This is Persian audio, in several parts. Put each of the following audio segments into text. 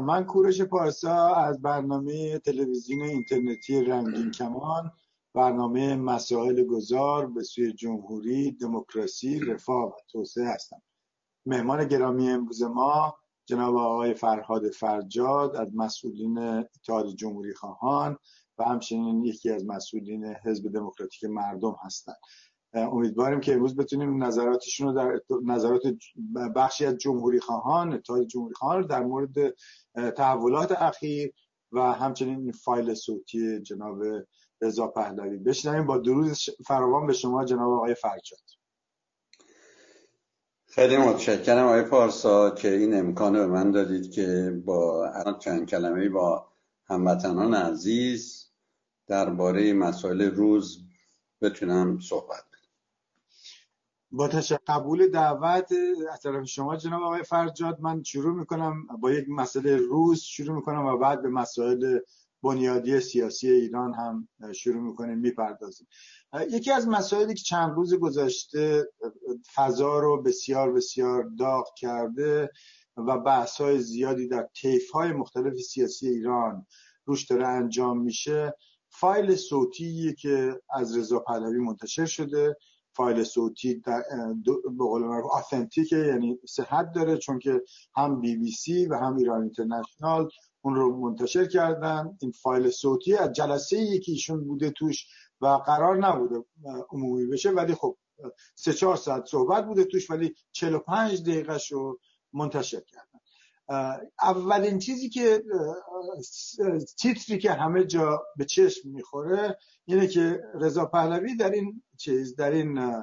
سلام. من کورش پارسا از برنامه تلویزیون اینترنتی رنگین کمان برنامه مسائل گذار به سوی جمهوری دموکراسی رفاه و توسعه هستم. مهمان گرامی امروز ما جناب آقای فرهاد فرجاد از مسئولین اتحاد جمهوری خواهان و همچنین یکی از مسئولین حزب دموکراتیک مردم هستند. امیدواریم که امروز بتونیم نظراتشون رو در نظرات بخشی از جمهوری خواهان اتحاد جمهوری خواهان در مورد تحولات اخیر و همچنین فایل صوتی جناب رضا پهلوی بشنویم. با درود فراوان به شما جناب آقای فرجاد. خیلی متشکرم آقای پارسا که این امکان به من دادید که با چند کلمه با هموطنان عزیز درباره مسائل روز بتونم صحبت با قبول دعوت از طرف شما جناب آقای فرجاد من شروع می‌کنم با یک مسئله روز شروع می‌کنم و بعد به مسائل بنیادی سیاسی ایران هم شروع می‌کنیم می‌پردازیم. یکی از مسائلی که چند روز گذشته فضا رو بسیار بسیار داغ کرده و بحث های زیادی در طیف های مختلف سیاسی ایران روش داره انجام میشه فایل صوتی که از رضا پهلوی منتشر شده. فایل صوتی به قول معروف آثنتیکه یعنی صحت داره چون که هم بی بی سی و هم ایران اینترنشنال اون رو منتشر کردن. این فایل صوتی از جلسه یکی ایشون بوده توش و قرار نبوده عمومی بشه ولی خب سه چهار ساعت صحبت بوده توش ولی 45 دقیقه رو منتشر کردن. اولین چیزی که تیتری که همه جا به چشم می‌خوره اینه که رضا پهلوی در این چیز در این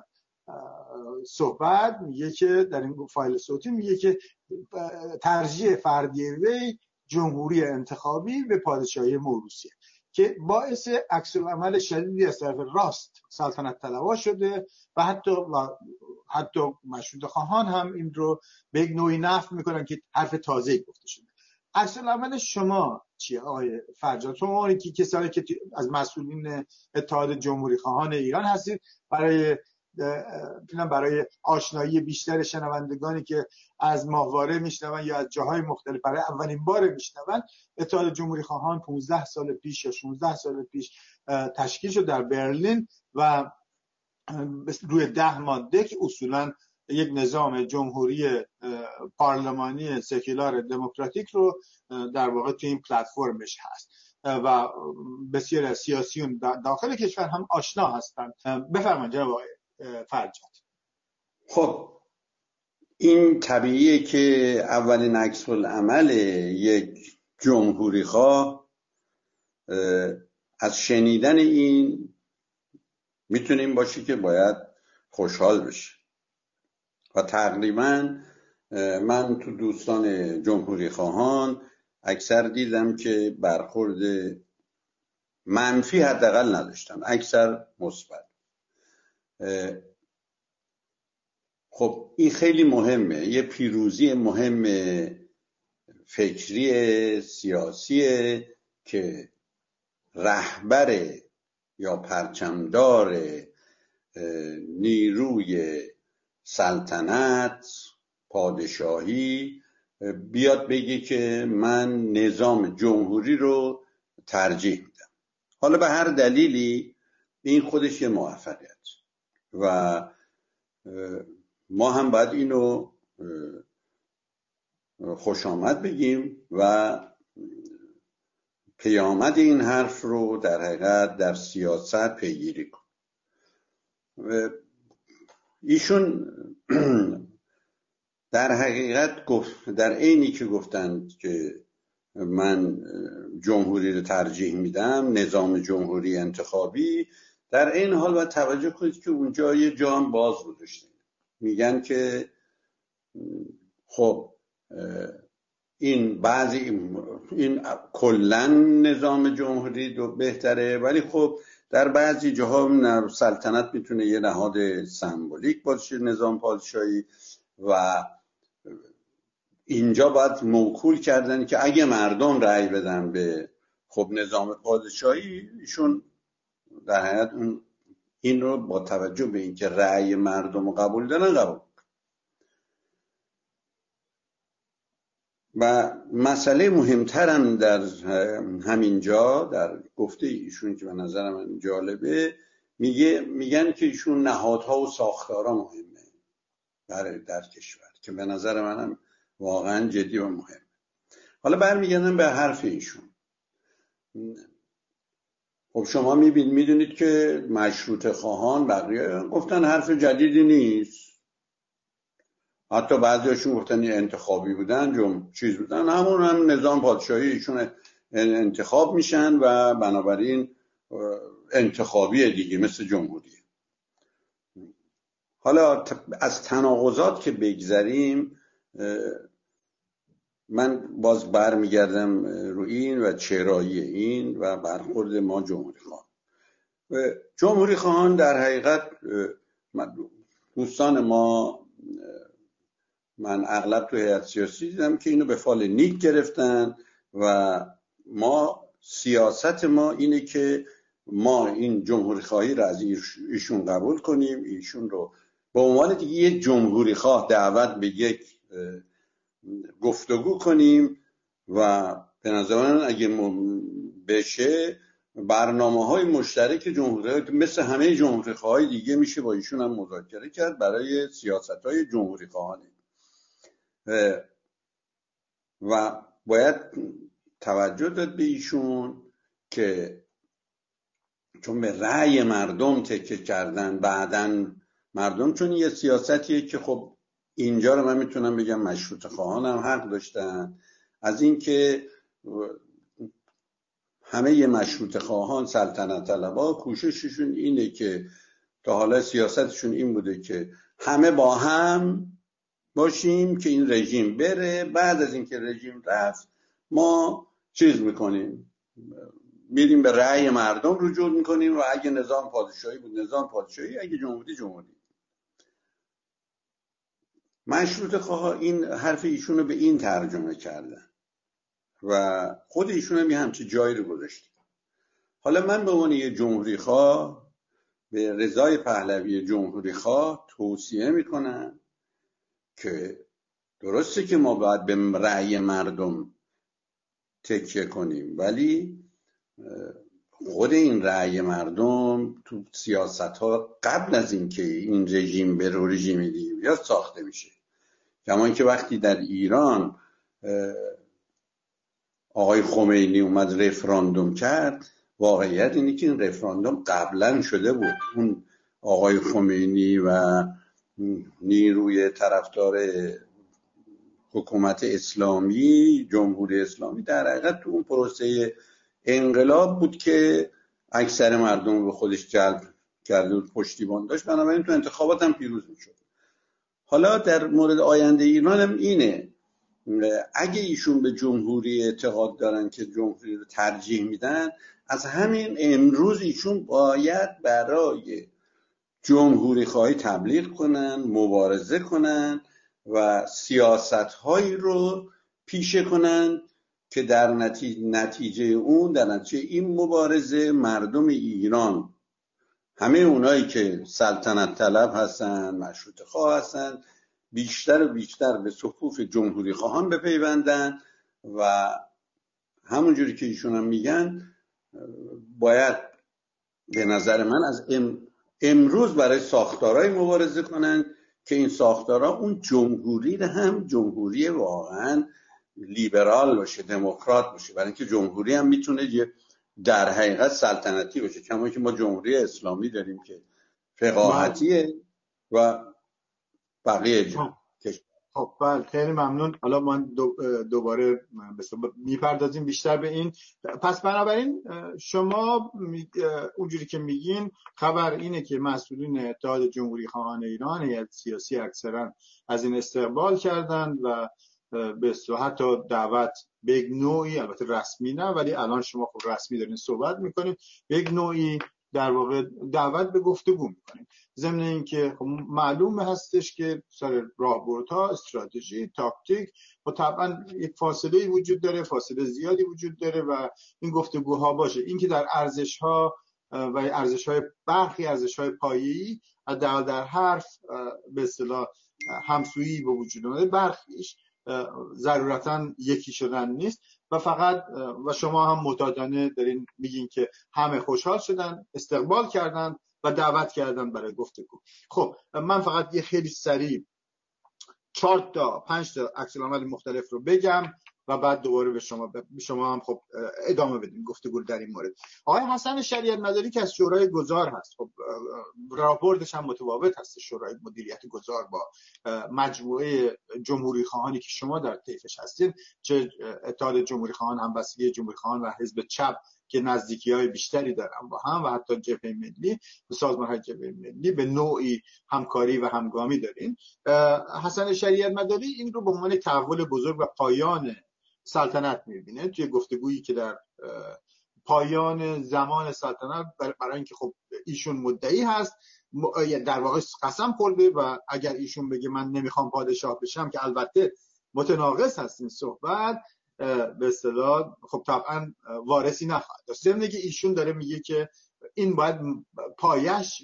صحبت میگه که در این فایل صوتی میگه که ترجیح فردی وی جمهوری انتخابی به پادشاهی موروسیه که باعث عکس عمل شدیدی از طرف راست سلطنت طلبا شده و حتی و حتی مشروط خواهان هم این رو به یک نوعی نفت می‌کنن که حرف تازه گفته شده. عکس عمل شما چیه؟ آقای فرجاد شما که کسانی که از مسئولین اتحاد جمهوری خواهان ایران هستید برای برای آشنایی بیشتر شنوندگانی که از ماهواره میشنون یا از جاهای مختلف برای اولین بار میشنون اتحاد جمهوری خواهان 15 سال پیش یا 16 سال پیش تشکیل شد در برلین و روی ده ماده که اصولا یک نظام جمهوری پارلمانی سکولار دموکراتیک رو در واقع تو این پلتفرمش هست. و بسیار سیاسیون داخل کشور هم آشنا هستند بفرمایید جناب فرجاد. خب این طبیعیه که اولین عکس عمل یک جمهوری خواه از شنیدن این می‌تونیم باشی که باید خوشحال بشه و تقریبا من تو دوستان جمهوری خواهان اکثر دیدم که برخورد منفی حداقل نداشتن اکثر مثبت. خب این خیلی مهمه یه پیروزی مهم فکری سیاسیه که رهبر یا پرچمدار نیروی سلطنت پادشاهی بیاد بگه که من نظام جمهوری رو ترجیح میدم. حالا به هر دلیلی این خودش یه موفقیت و ما هم باید اینو خوش آمد بگیم و پیامد این حرف رو در حقیقت در سیاست پیگیری کن ایشون در حقیقت گفت در عینی که گفتند که من جمهوری رو ترجیح میدم نظام جمهوری انتخابی در این حال باید توجه کنید که اونجا یه جام باز گذاشته میگن که خب این بعضی این کلا نظام جمهوری دو بهتره ولی خب در بعضی جاها سلطنت می‌تونه یه نهاد سمبولیک باشه نظام پادشاهی و اینجا باید موکول کردن که اگه مردم رأی بدن به خب نظام پادشاهی ایشون در حقیقت این رو با توجه به اینکه رأی مردم رو قبول دارن قبول و مسئله مهمترم در همینجا در گفته ایشون که به نظر من جالبه میگه میگن که ایشون نهادها و ساختارها مهمه برای در کشور که به نظر منم واقعا جدی و مهم حالا برمیگردم به حرف ایشون. خب شما می‌بینید می‌دونید که مشروط خواهان بقیه گفتن حرف جدیدی نیست. حتی بعضیشون گفتن انتخابی بودن جم چیز بودن. همون هم نظام پادشاهی ایشون انتخاب میشن و بنابراین انتخابی دیگه مثل جمهوری. حالا از تناقضات که بگذریم من باز برمیگردم رو این و چرایی این و برخورد ما جمهوری خواهان. جمهوری خواهان در حقیقت دوستان ما من اغلب تو هیئت سیاسی دیدم که اینو به فال نیک گرفتن و ما سیاست ما اینه که ما این جمهوری خواهی رو از ایشون قبول کنیم ایشون رو به عنوان دیگه یه جمهوری خواه دعوت به یک گفتگو کنیم و به نظر من اگه بشه برنامه های مشترک جمهوری مثل همه جمهوری خواهی دیگه میشه با ایشون هم مذاکره کرد برای سیاست های جمهوری خواهانه و باید توجه داد به ایشون که چون به رأی مردم تکه کردن بعدا مردم چون یه سیاستیه که خب اینجا رو من می‌تونم بگم مشروط خواهانم حق داشتن. از اینکه همه مشروط خواهان سلطنت طلبا کوشششون اینه که تا حالا سیاستشون این بوده که همه با هم باشیم که این رژیم بره. بعد از اینکه رژیم رفت ما چیز می‌کنیم. میریم به رأی مردم رجوع می‌کنیم و اگه نظام پادشاهی بود نظام پادشاهی اگه جمهوری جمهوری. مشروط خواه این حرف ایشون رو به این ترجمه کردن. و خود ایشون هم یه همچه جایی رو گذاشته حالا من به عنوان یه جمهوری خواه به رضای پهلوی جمهوری خواه توصیه می‌کنم که درسته که ما باید به رأی مردم تکیه کنیم ولی خود این رأی مردم تو سیاست ها قبل از اینکه این رژیم به رژیم یا ساخته میشه. کما که وقتی در ایران آقای خمینی اومد رفراندوم کرد واقعیت اینه که این رفراندوم قبلا شده بود. اون آقای خمینی و نیروی طرفدار حکومت اسلامی جمهوری اسلامی در حقیقت تو اون پروسه انقلاب بود که اکثر مردم به خودش جلب کرده بود پشتیبان داشت. بنابراین تو انتخابات هم پیروز می‌شد. حالا در مورد آینده ایران هم اینه. اگه ایشون به جمهوری اعتقاد دارن که جمهوری رو ترجیح میدن از همین امروز ایشون باید برای جمهوری خواهی تبلیغ کنن مبارزه کنن و سیاست هایی رو پیشه کنن که در نتیجه اون در نتیجه این مبارزه مردم ایران. همه اونایی که سلطنت طلب هستن مشروط خواه هستن بیشتر و بیشتر به صفوف جمهوری خواهان بپیوندن و همونجوری که ایشون هم میگن باید به نظر من از امروز برای ساختارهای مبارزه کنن که این ساختارها اون جمهوری هم جمهوری واقعا لیبرال باشه دموکرات باشه. برای اینکه جمهوری هم می‌تونه در حقیقت سلطنتی باشه. کما که ما جمهوری اسلامی داریم که فقاهتیه و بقیه خب بله خیلی ممنون. حالا من دوباره می‌پردازیم بیشتر به این. پس بنابراین شما اونجوری که میگین خبر اینه که مسئولین اتحاد جمهوری خواهان ایران یا سیاسی اکثرا از این استقبال کردند و به حتی دعوت به یک نوعی البته رسمی نه ولی الان شما خب رسمی دارین صحبت می‌کنید به یک نوعی در واقع دعوت به گفتگو می‌کنیم ضمن اینکه خب معلوم هستش که سر راهبردها استراتژی تاکتیک و طبعا یک فاصله وجود داره فاصله زیادی وجود داره و این گفتگوها باشه. اینکه در ارزش ها و ارزش های برخی ارزش های پایه‌ای در حرف به اصطلاح همسویی به وجود اومده برخیش ضرورتا یکی شدن نیست. و فقط و شما هم معتادانه دارین میگین که همه خوشحال شدن استقبال کردن و دعوت کردن برای گفتگو. خب من فقط یه خیلی سریع چهار تا پنج تا عکس مختلف رو بگم. و بعد دوباره به شما به شما هم خب ادامه بدیم گفتگو در این مورد. آقای حسن شریعت مداری که از شورای گذار هست خب راپورتش هم متفاوت هست شورای مدیریت گذار با مجموعه جمهوری خواهانی که شما در طیفش هستید چه اتحاد جمهوری خواهان همبستگی جمهوری خواهان و حزب چپ که نزدیکی های بیشتری دارن با هم و حتی جبهه ملی به سازمان های جبهه ملی به نوعی همکاری و همگامی دارین حسن شریعت مداری این رو به عنوان تحول بزرگ و پایان سلطنت می‌بینه توی گفتگویی که در پایان زمان سلطنت برای اینکه خب ایشون مدعی هست در واقع قسم خورده و اگر ایشون بگه من نمی‌خوام پادشاه بشم که البته متناقض هست این صحبت به اصطلاح خب طبعا وارثی نخواهد داشت. که ایشون داره میگه که این باید پایش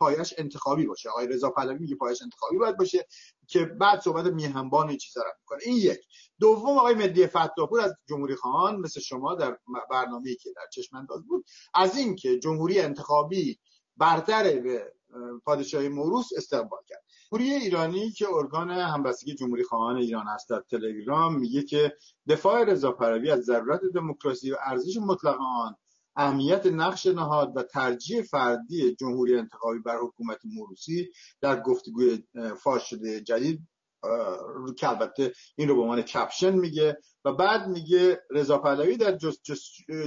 پایش انتخابی باشه. آقای رضا پهلوی میگه پایش انتخابی باید باشه. که بعد صحبت میهنبان این چیزا رو می‌کنه. این یک. دوم آقای مدی فتاپور از جمهوری خواهان مثل شما در برنامه‌ای که در چشم انداز بود از اینکه جمهوری انتخابی برتر به پادشاهی موروس استقبال کرد. جمهوری ایرانی که ارگان همبستگی جمهوری خواهان ایران هست در تلگرام میگه که دفاع رضا پهلوی از ضرورت دموکراسی و ارزش مطلق آن اهمیت نقش نهاد و ترجیح فردی جمهوری انتخابی بر حکومت موروسی در گفتگوی فاش شده جدید که البته این رو به عنوان کپشن میگه و بعد میگه رضا پهلوی در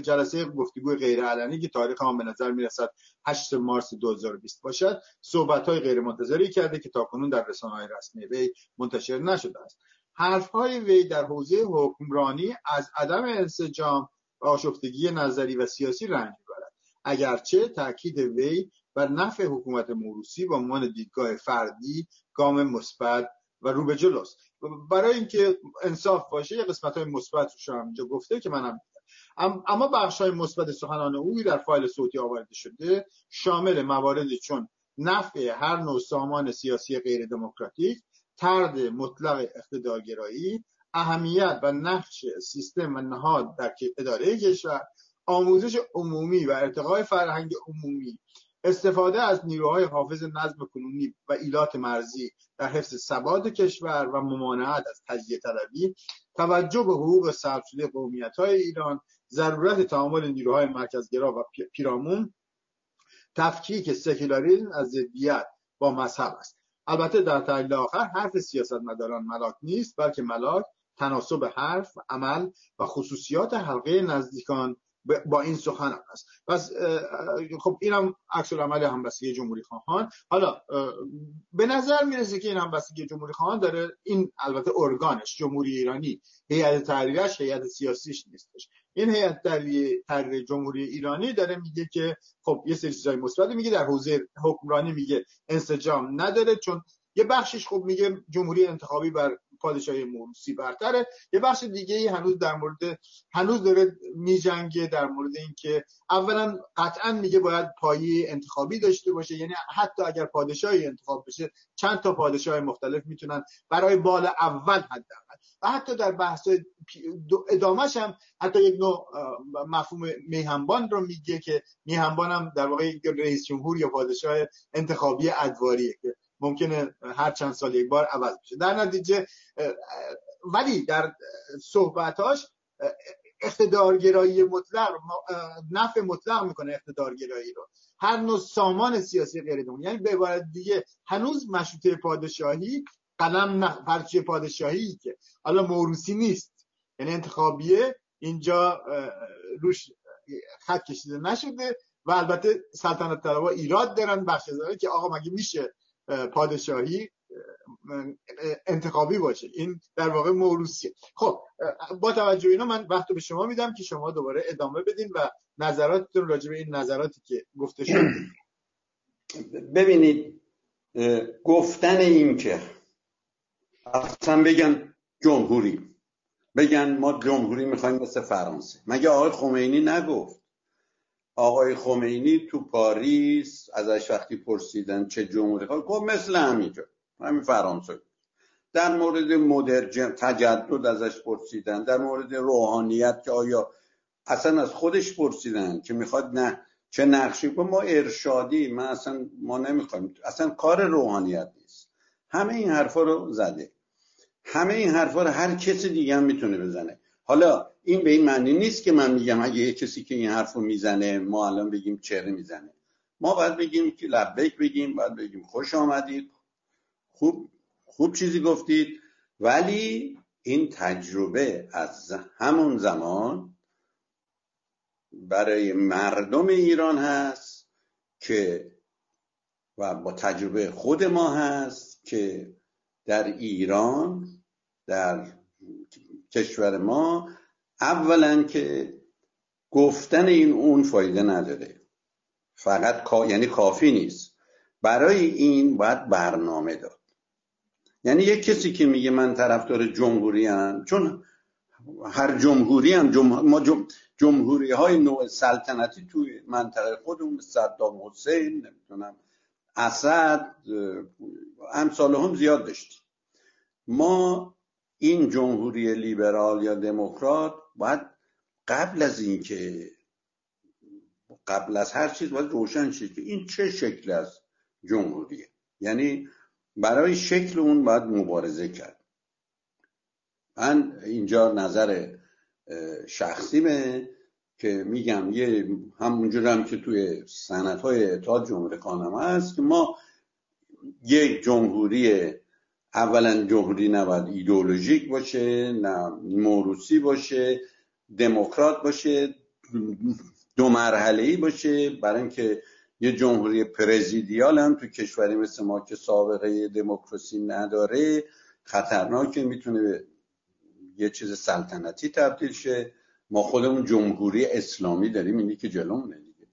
جلسه گفتگوی غیر علنی که تاریخ هم به نظر می‌رسد 8 مارس 2020 باشد صحبت های غیر منتظری کرده که تاکنون در رسانه های رسمی وی منتشر نشده است. حرف های وی در حوزه حکمرانی از عدم انسجام آشفتگی نظری و سیاسی رنج می‌برد. اگرچه تاکید وی بر نفع حکومت موروسی با عنوان دیدگاه فردی گام مثبت و رو به جلوست. برای اینکه انصاف باشه یه قسمت های مثبت رو اینجا گفته که منم اما بخش های مثبت سخنان او در فایل صوتی آورده شده. شامل مواردی چون نفع هر نوع سامان سیاسی غیر دموکراتیک ترد مطلق اقتدارگرایی اهمیت و نقش سیستم و نهاد در اداره کشور آموزش عمومی و ارتقای فرهنگ عمومی استفاده از نیروهای حافظ نظم کنونی و ایلات مرزی در حفظ ثبات کشور و ممانعت از تجزیه طلبی توجه به حقوق سلب شده قومیت های ایران ضرورت تعامل نیروهای مرکزگرا و پیرامون تفکیک سکولاریسم از ضدیت با مذهب است. البته در تحلیل آخر حرف سیاستمداران ملاک نیست بلکه ملاک تناسب حرف عمل و خصوصیات حلقه نزدیکان با این سخن هم هست پس خب اینم عکس العمل همبستگی جمهوری خواهان. حالا به نظر می‌رسه که این همبستگی جمهوری خواهان داره این البته ارگانش جمهوری ایرانی. هیئت تحریرش هیئت سیاسیش نیستش. این هیئت تحریر جمهوری ایرانی داره میگه که خب یه سری چیزای مثبت میگه در حوزه حکمرانی میگه انسجام نداره چون یه بخشش خب میگه جمهوری انتخابی بر پادشاهی موروسی برتره. یه بخش دیگه ای هنوز در مورد هنوز داره میجنگه در مورد اینکه اولا قطعا میگه باید پایه انتخابی داشته باشه. یعنی حتی اگر پادشاهی انتخاب بشه چند تا پادشاه مختلف می‌تونن برای بال اول حداقل. و حتی در بحث ادامهش هم حتی یک نوع مفهوم میهنبان رو میگه که میهنبان هم در واقع رئیس جمهور یا پادشاه انتخابی ادواریه که ممکنه هر چند سال یک بار عوض بشه. در نتیجه ولی در صحبتاش اقتدارگرایی مطلق نفع مطلق می‌کنه اقتدارگرایی رو. هر نوع سامان سیاسی غیر یعنی به عبارت دیگه هنوز مشروطه پادشاهی قلم پرچه پادشاهی که. حالا موروسی نیست. یعنی انتخابیه. اینجا روش خط کشیده نشده و البته سلطنت طلبا ایراد دارن بخش که آقا مگه میشه پادشاهی انتخابی باشه. این در واقع موروسیه خب با توجه اینا من وقت به شما میدم که شما دوباره ادامه بدین و نظراتتون راجع به این نظراتی که گفته شد. ببینید گفتن این که اصلا بگن جمهوری بگن ما جمهوری می‌خوایم مثل فرانسه. مگه آقای خمینی نگفت آقای خمینی تو پاریس ازش وقتی پرسیدن چه جمهوری خواهد گفت مثل همینجا همین فرانسه در مورد مدرن تجدد ازش پرسیدن در مورد روحانیت که آیا اصلا از خودش پرسیدن که می‌خواد نه چه نقشی با ما ارشادی من اصلا ما نمی‌خوایم. اصلا کار روحانیت نیست. همه این حرفا رو زده. همه این حرفا رو هر کسی دیگه هم می‌تونه بزنه. حالا این به این معنی نیست که من میگم اگه یه کسی که این حرف رو می‌زنه ما الان بگیم چهره می‌زنه. ما باید بگیم که لبیک بگیم باید بگیم خوش آمدید. خوب خوب چیزی گفتید. ولی این تجربه از همون زمان برای مردم ایران هست که و با تجربه خود ما هست که در ایران در کشور ما اولا که گفتن این اون فایده نداره. فقط یعنی کافی نیست. برای این باید برنامه داد. یعنی یک کسی که میگه من طرفدار جمهوری هم چون هر جمهوری هم ما جمهوری های نوع سلطنتی توی منطقه خودمون صدام حسین نمی‌تونم اسد امثال هم زیاد داشتیم. ما این جمهوری لیبرال یا دموکرات باید قبل از اینکه قبل از هر چیز باید روشن شد که این چه شکل از جمهوریه. یعنی برای شکل اون باید مبارزه کرد. من اینجا نظر شخصیمه که میگم یه همونجور هم که توی سنت های اتحاد جمهوری خانم هست که ما یک جمهوری اولا جمهوری نباید ایدئولوژیک باشه نه موروسی باشه دموکرات باشه دو مرحله ای باشه. برای اینکه یه جمهوری پرزیدیال هم تو کشوری مثل ما که سابقه دموکراسی نداره خطرناکه می‌تونه به یه چیز سلطنتی تبدیل شه. ما خودمون جمهوری اسلامی داریم اینی که جلومونه دیگه.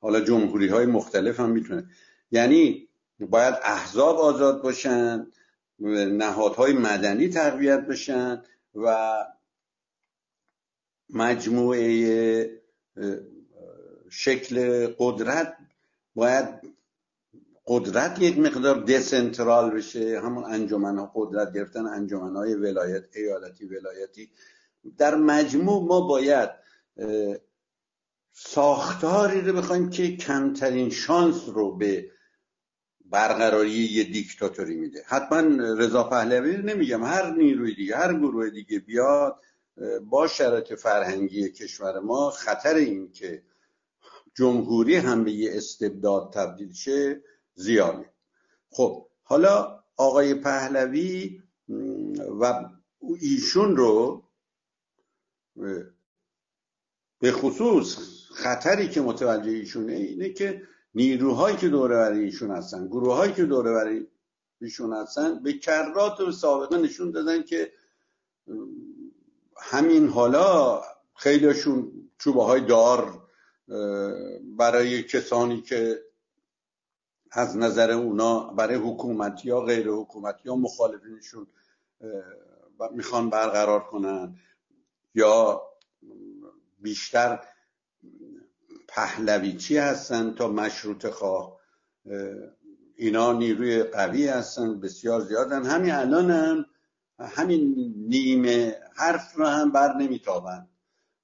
حالا جمهوری های مختلف هم می‌تونه. یعنی باید احزاب آزاد باشن نهادهای مدنی تقویت بشن و مجموعه شکل قدرت باید قدرت یک مقدار دسنترال بشه همون انجمن ها قدرت گرفتن انجمن های ولایت ایالتی ولایتی. در مجموع ما باید ساختاری رو بخوایم که کمترین شانس رو به برقراری یه دیکتاتوری میده. حتما رضا پهلوی نمیگم هر نیروی دیگه هر گروه دیگه بیاد با شرایط فرهنگی کشور ما خطر این که جمهوری هم به یه استبداد تبدیل شه زیاده. خب حالا آقای پهلوی و ایشون رو به خصوص خطری که متوجه ایشونه اینه که نیروهایی که دوره برای ایشون هستن گروه هایی که دوره برای ایشون هستن به کرات و سابقه نشون دادن که همین حالا خیلیشون چوبه های دار برای کسانی که از نظر اونا برای حکومتی یا غیر حکومتی یا مخالفینشون می‌خوان برقرار کنن یا بیشتر پهلویچی هستن تا مشروط خواه؟ اینا نیروی قوی هستن بسیار زیادن. همین الان هم همین نیمه حرف رو هم بر نمیتابن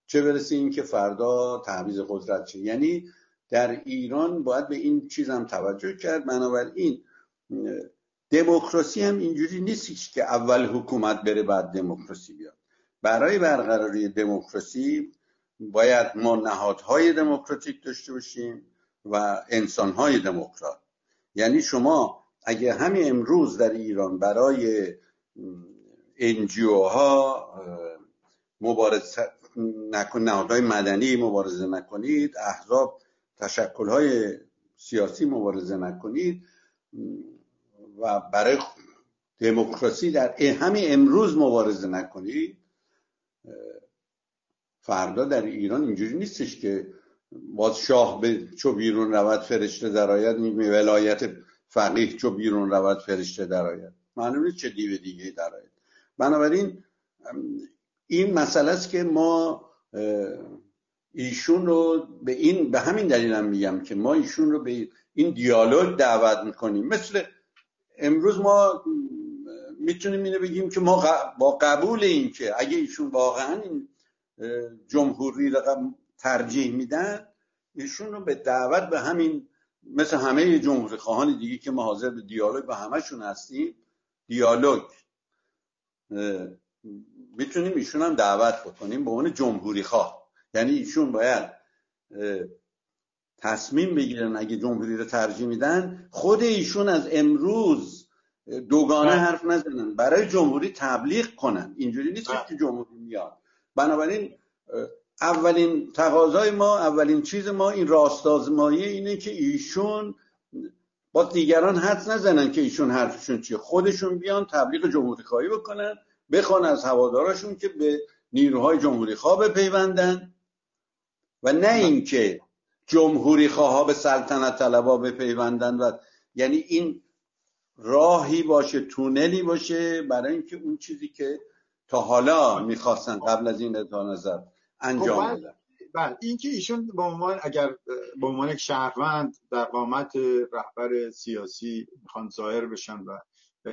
چه برسه این که فردا تعویض قدرت شه. یعنی در ایران باید به این چیز هم توجه کرد. بنابراین دموکراسی هم اینجوری نیست که اول حکومت بره بعد دموکراسی بیاد. برای برقراری دموکراسی باید ما نهادهای دموکراتیک داشته باشیم و انسانهای دموکرات. یعنی شما اگه همین امروز در ایران برای انجیو ها مبارزه نکن نهادهای مدنی مبارزه نکنید احزاب تشکل های سیاسی مبارزه نکنید و برای دموکراسی در همین امروز مبارزه نکنید فردا در ایران اینجوری نیستش که باز شاه به چو بیرون رود فرشته درآید ولایت فقیه چو بیرون رود فرشته درآید معلومه چه دیو دیگه درآید بنابراین این مسئله است که ما ایشون رو به این به همین دلیل هم میگم که ما ایشون رو به این دیالوگ دعوت می‌کنیم. مثل امروز ما می‌تونیم اینو بگیم که ما با قبول این که اگه ایشون واقعا جمهوری رقم ترجیح میدن ایشون رو به دعوت به همین مثل همه جمهوری خواهان دیگه که ما حاضر به دیالوگ با همشون هستیم دیالوگ می‌تونیم ایشون هم دعوت بکنیم به عنوان جمهوری خواه یعنی ایشون باید تصمیم بگیرن اگه جمهوری رو ترجیح میدن خود ایشون از امروز دوگانه بله. حرف نزنن برای جمهوری تبلیغ کنن اینجوری نیست بله. که جمهوری میاد بنابراین اولین تقاضای ما اولین چیز ما این راستازمایی اینه که ایشون با دیگران حد نزنن که ایشون حرفشون چیه. خودشون بیان تبلیغ جمهوری خواهی بکنن بخوان از هواداراشون که به نیروهای جمهوری خواه بپیوندن و نه اینکه جمهوری خواه به سلطنت طلبا بپیوندن و یعنی این راهی باشه تونلی باشه برای اینکه اون چیزی که تا حالا می‌خواستن قبل از این اظهار نظر انجام خب، بدن. بله این که ایشون به عنوان اگر به عنوان یک شهروند در قامت رهبر سیاسی می‌خوان ظاهر بشن و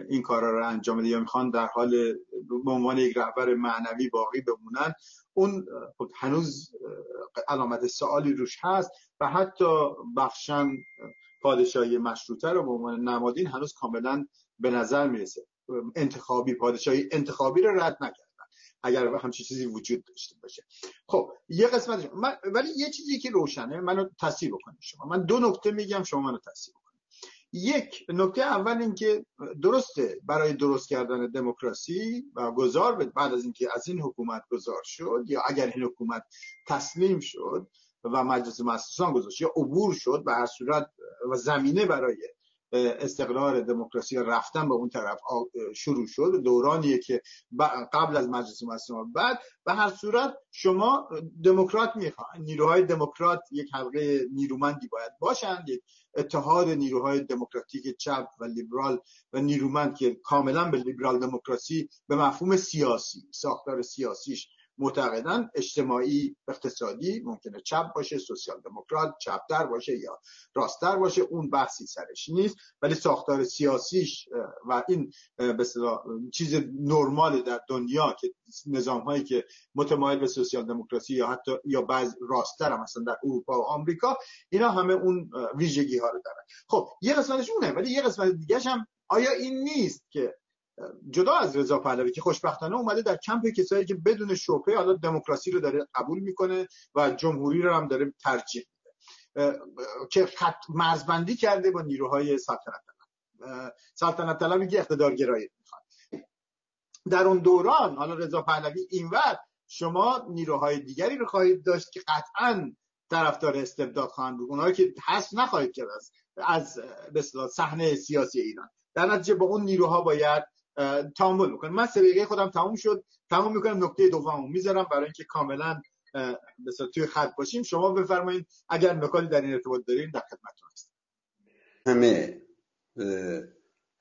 این کارا رو انجام بده یا می‌خوان در حال به عنوان یک رهبر معنوی باقی بمونن اون خب هنوز علامت سوالی روش هست و حتی بخشن پادشاهی مشروطه رو به عنوان نمادین هنوز کاملا به نظر می‌رسه. انتخابی پادشاهی انتخابی رو رد نکردن. اگر همچین چیزی وجود داشته باشه. خب یه قسمتش من ولی یه چیزی که روشنه منو تصحیح بکنید شما. من دو نکته میگم شما منو تصحیح بکنید یک نکته اول اینکه درسته برای درست کردن دموکراسی و گذار بعد از اینکه از این حکومت گذار شد یا اگر این حکومت تسلیم شد و مجلس مؤسسان گذاشت یا عبور شد به هر صورت و زمینه برای استقرار دموکراسی رفتن به اون طرف شروع شد. دورانیه که قبل از مجلس مؤسسان بعد به هر صورت شما دموکرات می‌خواهید نیروهای دموکرات یک حلقه نیرومندی باید باشند یک اتحاد نیروهای دموکراتیک چپ و لیبرال و نیرومند که کاملا به لیبرال دموکراسی به مفهوم سیاسی ساختار سیاسیش معتقدن اجتماعی اقتصادی ممکنه چپ باشه سوسیال دموکرات چپتر باشه یا راستتر باشه اون بحثی سرش نیست. ولی ساختار سیاسیش و این به چیز نرمال در دنیا که نظام هایی که متمایل به سوسیال دموکراسی یا حتی یا بعض راستتر هم مثلا در اروپا و آمریکا اینا همه اون ویژگی ها رو دارن. خب یه قسمتش اونه ولی یه قسمت دیگه هم آیا این نیست که جدا از رضا پهلوی که خوشبختانه اومده در کمپ کسایی که بدون شبهه حالا دموکراسی رو داره قبول می‌کنه و جمهوری رو هم داره ترجیح میده. که خط مرزبندی کرده با نیروهای سلطنت طلب سلطنت طلبی که اقتدارگرایی می‌خواد. در اون دوران حالا رضا پهلوی اینور شما نیروهای دیگری رو خواهید داشت که قطعا طرفدار استبداد خواهند بود. اونایی که هست نخواهید کرد از از صحنه سیاسی ایران. در نتیجه با اون نیروها باید تعامل می‌کنم من سه خودم تموم شد. تموم می‌کنم نکته دوممو می‌ذارم برای اینکه کاملا مثلا توی خط باشیم. شما بفرمایید اگر نکاتی در این ارتباط دارین در خدمتتون هستم. همه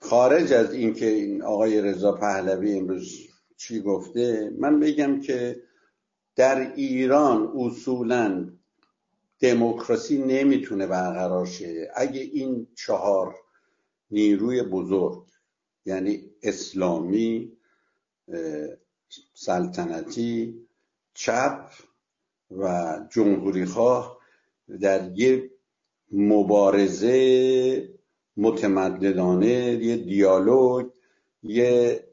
خارج از اینکه این آقای رضا پهلوی امروز چی گفته من بگم که در ایران اصولا دموکراسی نمی‌تونه برقرار شه. اگه این چهار نیروی بزرگ یعنی اسلامی سلطنتی چپ و جمهوری خواه در یه مبارزه متمددانه یه دیالوگ یه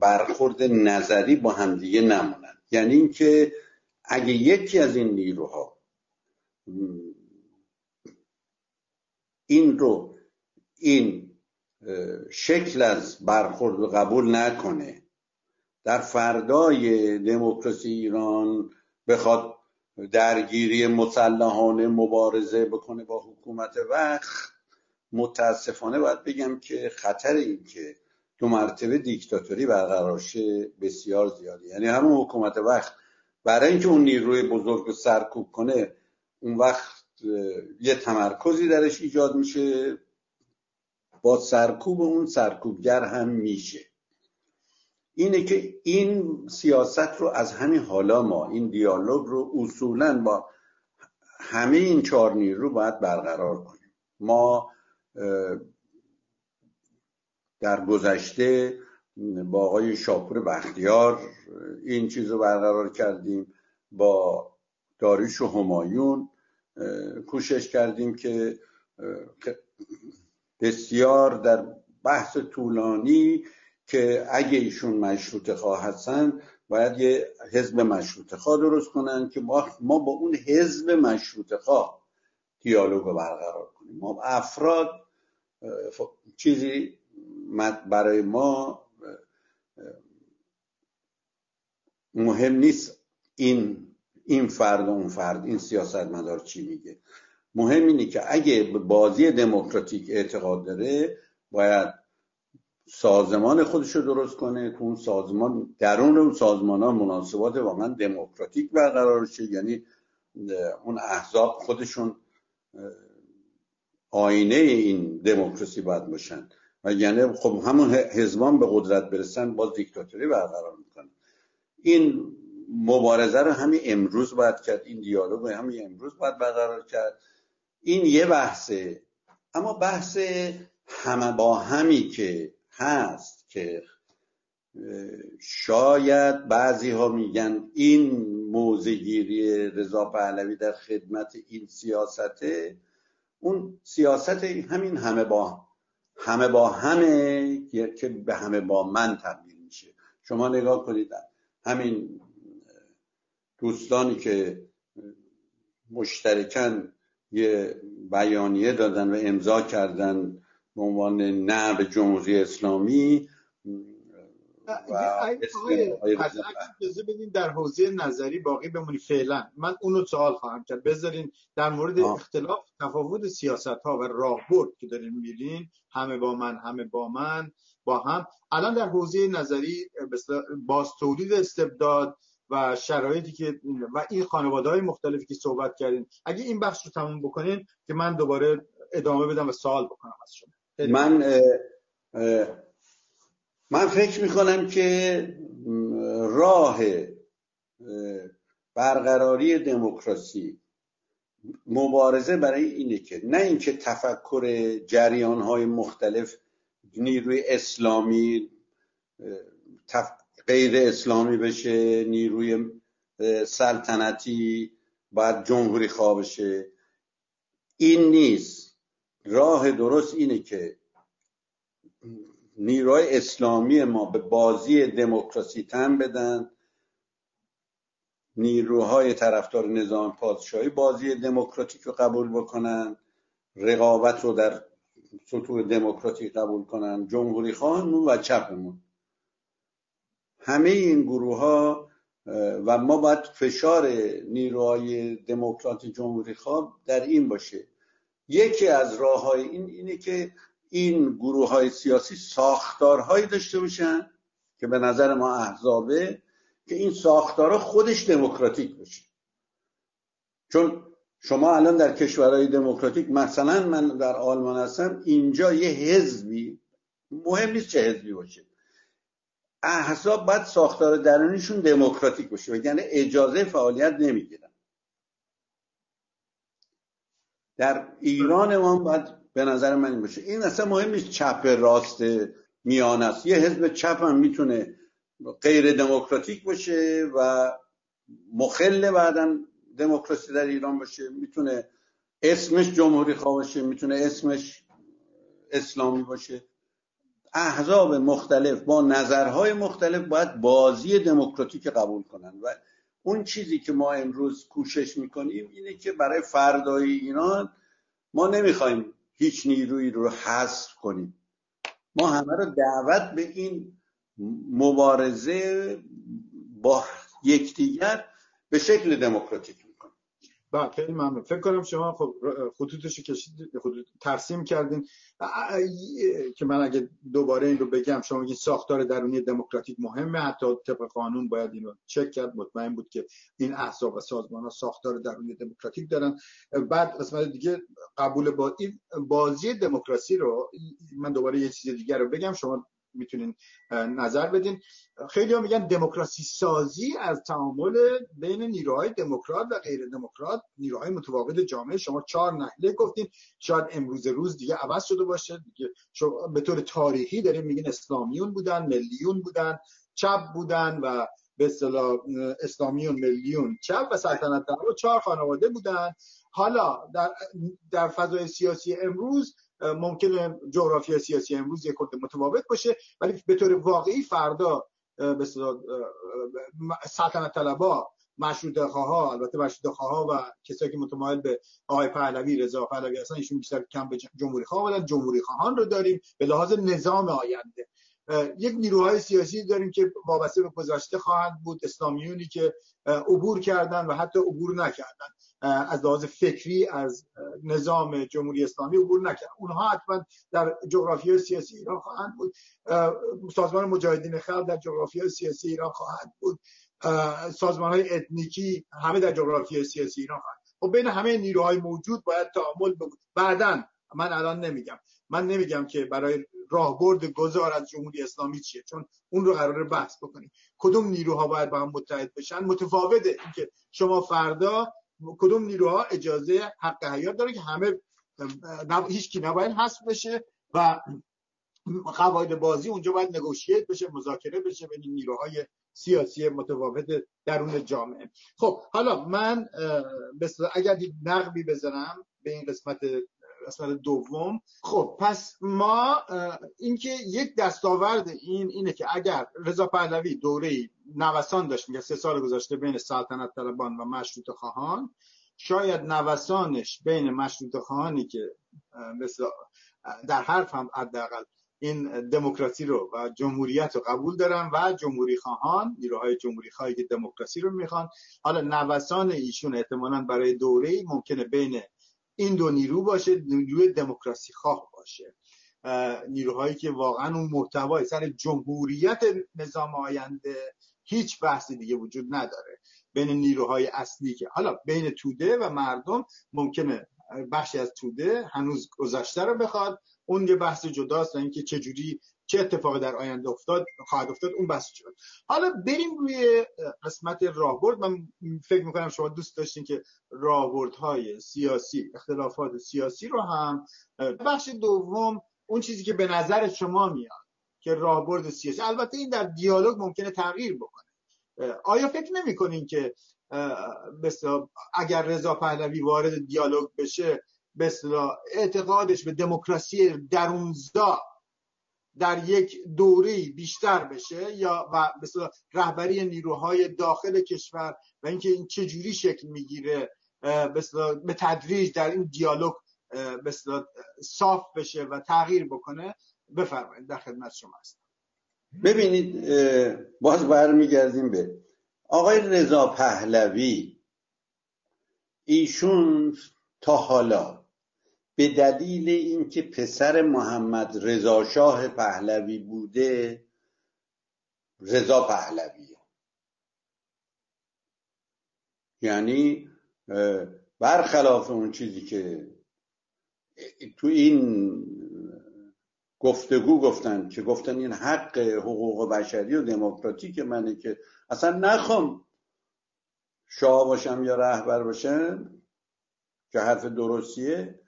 برخورد نظری با همدیگه نمونن. یعنی اینکه اگه یکی از این نیروها این رو این شکل از برخورد و قبول نکنه. در فردای دموکراسی ایران بخواد درگیری مسلحانه مبارزه بکنه با حکومت وقت متاسفانه باید بگم که خطر این که دو مرتبه دیکتاتوری برقرار شه بسیار زیاده. یعنی همون حکومت وقت. برای اینکه اون نیروی بزرگ سرکوب کنه اون وقت یه تمرکزی درش ایجاد میشه. با سرکوب اون سرکوبگر هم میشه. اینه که این سیاست رو از همین حالا ما این دیالوگ رو اصولا با همه این چهار نیرو باید برقرار کنیم. ما در گذشته با آقای شاپور بختیار این چیز رو برقرار کردیم. با داریش و همایون کوشش کردیم که بسیار در بحث طولانی که اگه ایشون مشروط خواه هستن باید یه حزب مشروط خواه درست کنن که ما, ما با اون حزب مشروط خواه دیالوگ برقرار کنیم. ما افراد چیزی برای ما مهم نیست این این فرد و اون فرد این سیاست مدار چی میگه. مهم اینه که اگه بازی دموکراتیک اعتقاد داره باید سازمان خودش رو درست کنه که اون سازمان درون اون سازمان ها مناسبات واقعا دموکراتیک برقرار شه. یعنی اون احزاب خودشون آینه این دموکراسی باید باشن. و یعنی خب همون حزبان به قدرت برسن باز دیکتاتوری برقرار می‌کنن. این مبارزه رو همین امروز باید کرد. این دیالوگ رو همین امروز باید برقرار کرد. این یه بحثه. اما بحث همه با همی که هست که شاید بعضی ها میگن این موزگیری رضا پهلوی در خدمت این سیاسته. اون سیاست همین همه با همه با همه که به همه با من تبدیل میشه. شما نگاه کنید همین دوستانی که مشترکن یه بیانیه دادن و امضا کردن به عنوان نه به جمهوری اسلامی اجازه بدین در حوزه نظری باقی بمونی. فعلا. من اونو سوال خواهم کرد. بذارین در مورد اختلاف تفاوت سیاست ها و راهبرد که دارین میرین همه با من همه با من با هم. الان در حوزه نظری باز تولید استبداد و شرایطی که و این خانواده های مختلفی که صحبت کردین. اگه این بخش رو تموم بکنین که من دوباره ادامه بدم و سوال بکنم از شما. من من فکر می‌کنم که راه برقراری دموکراسی مبارزه برای اینه که نه اینکه تفکر جریان های مختلف نیروی اسلامی غیر اسلامی بشه نیروی سلطنتی باید جمهوری خواه بشه. این نیست. راه درست اینه که نیروهای اسلامی ما به بازی دموکراسی تن بدن. نیروهای طرفدار نظام پادشاهی بازی دموکراتیک رو قبول بکنن. رقابت رو در سطوح دموکراتیک قبول کنن. جمهوری خواهمون و چپمون. همه این گروه ها و ما باید فشار نیروهای دموکرات جمهوری خواه در این باشه. یکی از راه های این اینه که این گروه های سیاسی ساختارهایی داشته باشن که به نظر ما احزابه که این ساختارها خودش دموکراتیک باشه. چون شما الان در کشورهای دموکراتیک مثلا من در آلمان هستم اینجا یه حزبی مهم نیست چه حزبی باشه. احزاب باید ساختار درونیشون دموکراتیک باشه یعنی اجازه فعالیت نمی‌گیرن. در ایران ما باید به نظر من این باشه. این اصلا مهم نیست چپ راست میان است. یه حزب چپ هم می‌تونه غیر دموکراتیک باشه و مخل بعدا دموکراسی در ایران باشه. می‌تونه اسمش جمهوری خواه باشه می‌تونه اسمش اسلامی باشه. احزاب مختلف با نظرهای مختلف باید بازی دموکراتیک قبول کنن. و اون چیزی که ما امروز کوشش می‌کنیم اینه که برای فردای ایران ما نمی‌خوایم هیچ نیرویی رو حذف کنیم. ما همه رو دعوت به این مبارزه با یکدیگر به شکل دموکراتیک بله خیلی ممنون. فکر کنم شما خب خطوطش کشید خطوط ترسیم کردین. که من اگه دوباره این رو بگم شما میگین ساختار درونی دموکراتیک مهمه حتی طبق قانون باید اینو چک کرد. مطمئن بود که این احزاب و سازمان ها ساختار درونی دموکراتیک دارن. بعد قسمت دیگه قبول با این بازی دموکراسی رو من دوباره یه چیز دیگر رو بگم. شما می‌تونین نظر بدین. خیلی ها میگن دموکراسی سازی از تعامل بین نیروهای دموکرات و غیر دموکرات نیروهای متفاوت جامعه. شما چهار نهله گفتین. شاید امروز روز دیگه عوض شده باشه. دیگه به طور تاریخی داریم میگین اسلامیون بودن ملیون بودن چپ بودن و به اصطلاح اسلامیون ملیون چپ و سلطنت و چهار خانواده بودن. حالا در, در فضای سیاسی امروز ممکنه جغرافی سیاسی امروز یک خورده متفاوت باشه ولی به طور واقعی فردا به سلطنت طلبا مشروط ها البته مشروط ها و کسایی که متمایل به آقای پهلوی رضا پهلوی هستن ایشون بیشتر کم به جمهوری خواه بودن جمهوری خواهان رو داریم به لحاظ نظام آینده. یک نیروهای سیاسی داریم که وابسته به گذشته خواهند بود اسلامیونی که عبور کردن و حتی عبور نکردن. از لحاظ فکری از نظام جمهوری اسلامی عبور نکردن اونها حتما در جغرافی سیاسی ایران خواهند بود. سازمان مجاهدین خلق در جغرافی سیاسی ایران خواهند بود. سازمان های اتنیکی همه در جغرافی سیاسی ایران خواهند خب بین همه نیروهای موجود باید تعامل بود بعدا من الان نمیگم. من نمیگم که برای راهبرد گذار از جمهوری اسلامی چیه چون اون رو قراره بحث بکنیم. کدوم نیروها باید با هم متحد بشن؟ متفاوته اینکه شما فردا کدوم نیروها اجازه حق حیات داره که همه هیچ کی نباید حذف بشه و قواعد بازی اونجا باید نگوشیت بشه مذاکره بشه بین نیروهای سیاسی متفاوت درون جامعه. خب حالا من اگر نقبی بزنم به این قسمت قسمت دوم خب پس ما اینکه یک دستاورد این اینه که اگر رضا پهلوی دوره نوسان داشت میگه سه سال گذشته بین سلطنت طلبان و مشروط خواهان. شاید نوسانش بین مشروط خواهانی که مثل در حرف هم حداقل این دموکراسی رو و جمهوریت رو قبول دارن و جمهوری خواهان نیروهای جمهوری خواهی که دموکراسی رو می‌خوان. حالا نوسان ایشون احتمالا برای دوره ممکنه بین این دو نیرو باشه نیروی دموکراسی خواه باشه. نیروهایی که واقعا اون محتوای سر جمهوریت نظام آینده هیچ بحثی دیگه وجود نداره بین نیروهای اصلی که حالا بین توده و مردم ممکنه بخشی از توده هنوز گذشته رو بخواد. اون یه بحث جداست اینکه چه جوری چه اتفاقی در آینده افتاد خواهد افتاد اون بحث شد حالا بریم روی قسمت راهبرد. من فکر می‌کنم شما دوست داشتین که راهبردهای سیاسی اختلافات سیاسی رو هم بخش دوم اون چیزی که به نظر شما میاد که راهبرد سیاسی. البته این در دیالوگ ممکنه تغییر بکنه. آیا فکر نمی‌کنین که اگر رضا پهلوی وارد دیالوگ بشه به اعتقادش به دموکراسی درونزا در یک دوره بیشتر بشه یا و مثلا رهبری نیروهای داخل کشور و اینکه این چجوری شکل می‌گیره به تدریج در این دیالوگ مثلا صاف بشه و تغییر بکنه؟ بفرمایید در خدمت شما هستم. ببینید باز برمیگردیم به آقای رضا پهلوی. ایشون تا حالا به دلیل اینکه پسر محمد رضا شاه پهلوی بوده رضا پهلویه. یعنی برخلاف اون چیزی که تو این گفتگو گفتن که گفتن این حق حقوق بشری و دموکراتیک منه که اصلا نخوام شاه باشم یا رهبر باشم که حرف درستیه.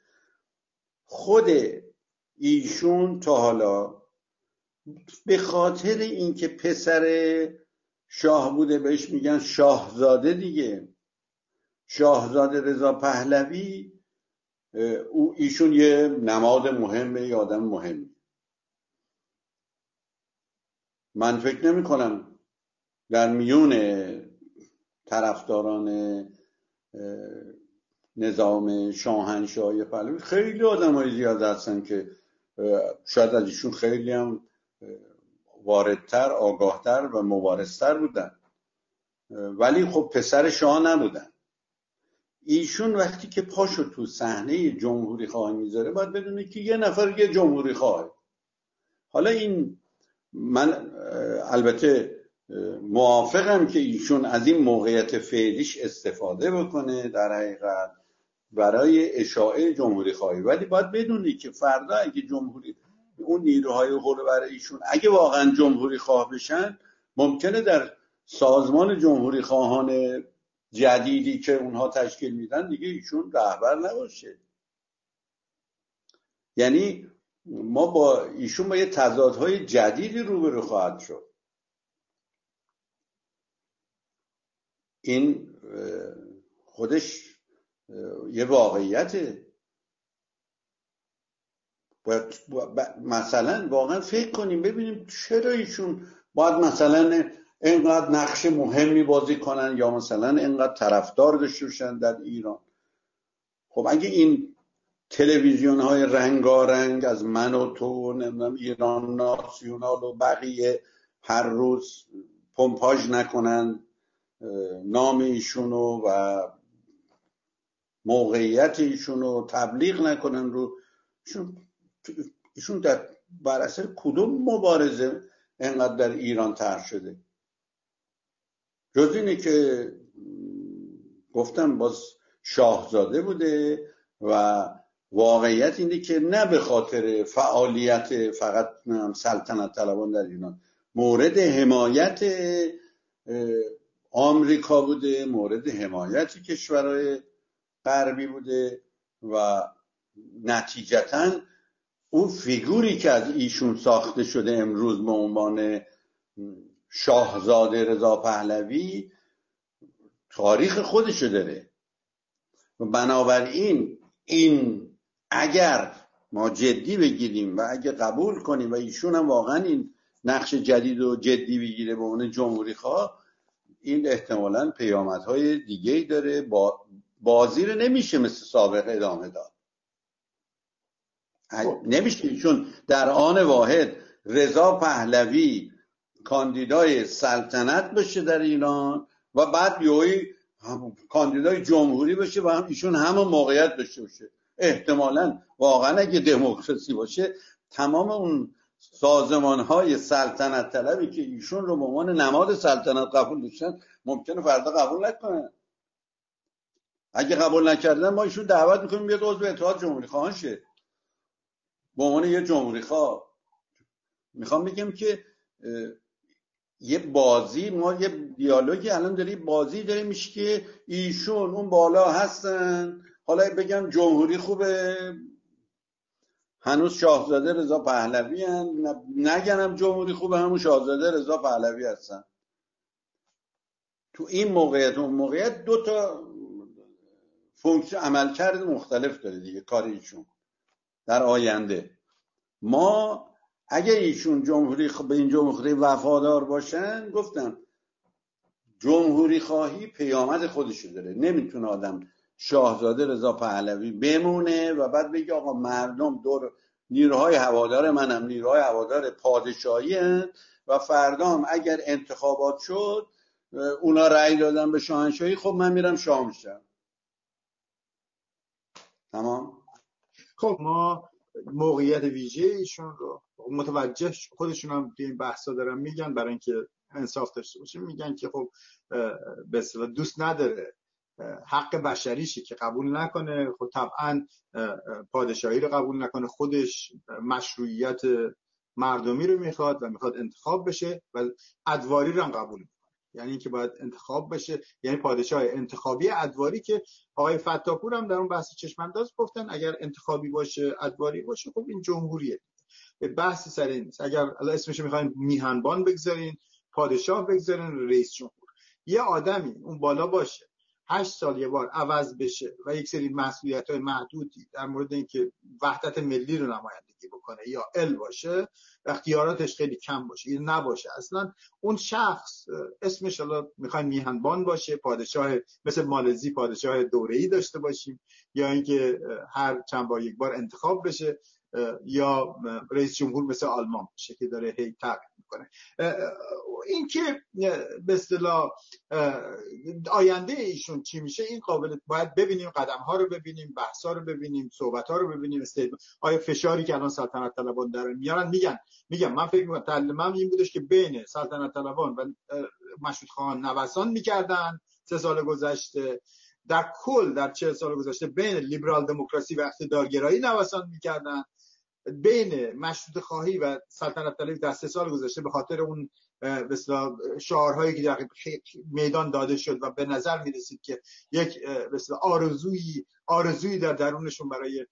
خود ایشون تا حالا به خاطر اینکه پسر شاه بوده بهش میگن شاهزاده دیگه. شاهزاده رضا پهلوی او ایشون یه نماد مهمه یه آدم مهمی من فکر نمی کنم در میون طرفداران نظام شاهنشاهی پهلوی خیلی آدم های زیاد هستن که شاید از ایشون خیلی هم واردتر آگاهتر و مبارزتر بودن. ولی خب پسر شاه نبودن. ایشون وقتی که پاشو تو صحنه جمهوری خواه می‌ذاره باید بدونه که یه نفر یه جمهوری خواه حالا این من البته موافقم که ایشون از این موقعیت فعلیش استفاده بکنه در حقیقت برای اشاعه جمهوری خواهی. ولی باید بدونی که فردا اگه جمهوری اون نیروهای حول برای ایشون اگه واقعا جمهوری خواه بشن ممکنه در سازمان جمهوری خواهان جدیدی که اونها تشکیل میدن دیگه ایشون رهبر نباشه. یعنی ما با ایشون با یه تضادهای جدیدی روبرو خواهد شد. این خودش یه واقعیته. باید مثلا واقعا فکر کنیم ببینیم چرا ایشون باید مثلا اینقدر نقش مهمی بازی کنن یا مثلا اینقدر طرفدار داشته باشن در ایران. خب اگه این تلویزیون های رنگارنگ از من و تو نمی‌دونم ایران ناسیونال و بقیه هر روز پمپاژ نکنن نام ایشونو و موقعیت ایشونو تبلیغ نکنن رو. ایشون در بر اثر کدوم مبارزه انقدر در ایران تر شده؟ جز اینه که گفتم باز شاهزاده بوده و واقعیت اینه که نه به خاطر فعالیت فقط سلطنت طلبان در ایران. مورد حمایت آمریکا بوده مورد حمایت کشورهای غربی بوده و نتیجتا اون فیگوری که از ایشون ساخته شده امروز به عنوان شاهزاده رضا پهلوی تاریخ خودشو داره. بنابراین این اگر ما جدی بگیریم و اگر قبول کنیم و ایشون هم واقعا این نقش جدید و جدی بگیره به عنوان جمهوری خواه این احتمالا پیامدهای دیگه ای داره. با بازی رو نمیشه مثل سابق ادامه داد. خب. نمیشه. چون در آن واحد رضا پهلوی کاندیدای سلطنت بشه در ایران و بعد یوی کاندیدای جمهوری بشه و هم ایشون همون موقعیت داشته باشه. احتمالا واقعا اگه دموکراسی باشه تمام اون سازمان های سلطنت طلبی که ایشون رو به عنوان نماد سلطنت قبول داشتن ممکنه فردا قبول نکنن. اگه قبول نکردن ما ایشون دعوت می‌کنیم بیاد عضو اتحاد جمهوری خواهان شه. به عنوان یه جمهوری خواه. می‌خوام بگم که یه بازی ما یه دیالوگی الان داری بازی داره میشه که ایشون اون بالا هستن. حالا بگم جمهوری خوبه. هنوز شاهزاده رضا پهلوی هن. نگنم جمهوری خوبه همون شاهزاده رضا پهلوی هستن. تو این موقعیت اون موقعیت دو تا فونکسیون عملکرد مختلف داره دیگه کار ایشون. در آینده. ما اگر ایشون جمهوری به این جمهوری وفادار باشن گفتم جمهوری خواهی پیامد خودشو داره. نمی‌تونه آدم شاهزاده رضا پهلوی بمونه و بعد بگه آقا مردم دور نیروهای هوادار منم نیروهای هوادار پادشاهی و فردام اگر انتخابات شد اونا رأی دادن به شاهنشاهی خب من میرم شاه میشم. تمام؟ خب ما موقعیت ویژه ایشون رو متوجه خودشون هم این بحثا دارن میگن برای اینکه انصاف داشته باشه میگن که خب به دوست نداره حق بشریشی که قبول نکنه. خب طبعا پادشاهی رو قبول نکنه. خودش مشروعیت مردمی رو می‌خواد و می‌خواد انتخاب بشه و ادواری رو هم قبول می‌کنه. یعنی اینکه باید انتخاب بشه. یعنی پادشاه انتخابی ادواری که آقای فتاپور هم در اون بحث چشمانداز گفتن اگر انتخابی باشه ادواری باشه خب این جمهوریه. بحثی سر این نیست اگر اسمش می‌خواین میهنبان بگذارین پادشاه بگذارین رئیس جمهور. یه آدمی اون بالا باشه هشت سال یه بار عوض بشه و یک سری مسئولیت های محدودی در مورد اینکه وحدت ملی رو نمایندگی بکنه یا ال باشه و اختیاراتش خیلی کم باشه یا نباشه. اصلا اون شخص اسمش حالا می‌خواین میهنبان باشه پادشاه مثل مالزی پادشاه دوره ای داشته باشیم یا اینکه هر چند بار یک بار انتخاب بشه. یا رئیس جمهور مثل آلمان باشه که داره هی تغییر می‌کنه. این که به اصطلاح آینده ایشون چی میشه؟ این قابل باید ببینیم قدم ها رو ببینیم بحث ها رو ببینیم صحبت ها رو ببینیم آیا فشاری که الان سلطنت طلبان دارن میارن؟ میگن. میگم من فکر می‌کنم تعلیمم این بودش که بین سلطنت طلبان و مشروط خان نوسان می‌کردن. سه سال گذشته. در کل در چه سال گذشته بین لیبرال دموکراسی و اقتدارگرایی نوسان می‌کردن. بین مشروط خواهی و سلطنت طلبی در سه سال گذشته به خاطر اون مثلا شعارهایی که در میدان داده شد و به نظر می که یک مثلا آرزویی آرزویی در درونشون برای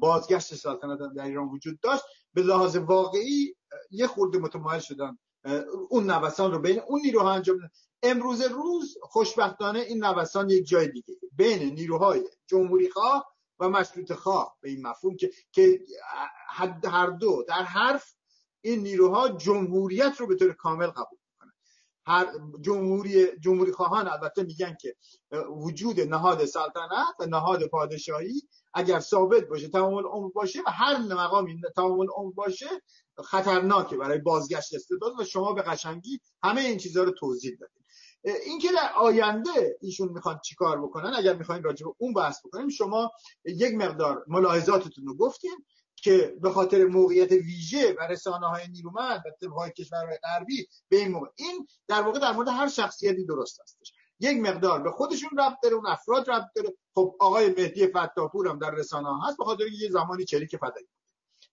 بازگشت سلطنت در ایران وجود داشت به لحاظ واقعی یه خورده متمایل شدن اون نوسان رو بین اون نیروها انجام امروز روز خوشبختانه این نوسان یک جای دیگه. بین نیروهای جمهوری خواه و مشروط خواه. به این مفهوم که که هر دو در حرف این نیروها جمهوریت رو به طور کامل قبول می‌کنن. هر جمهوری جمهوری خواهان البته میگن که وجود نهاد سلطنت و نهاد پادشاهی اگر ثابت باشه تمام العمر باشه و هر مقامی تمام العمر باشه خطرناکه برای بازگشت استبداد و شما به قشنگی همه این چیزها رو توضیح دادید اینکه در آینده ایشون می‌خوان چیکار بکنن اگر می‌خواین راجع به اون بحث بکنیم شما یک مقدار ملاحظاتتون رو گفتیم که به خاطر موقعیت ویژه و رسانه های نیرومند و طبقهای کشورهای غربی به این موقع این در واقع در مورد هر شخصیتی درست هستش. یک مقدار به خودشون ربط داره اون افراد ربط داره. خب آقای مهدی فتاپور هم در رسانه ها هست به خاطر یه زمانی چریک فدایی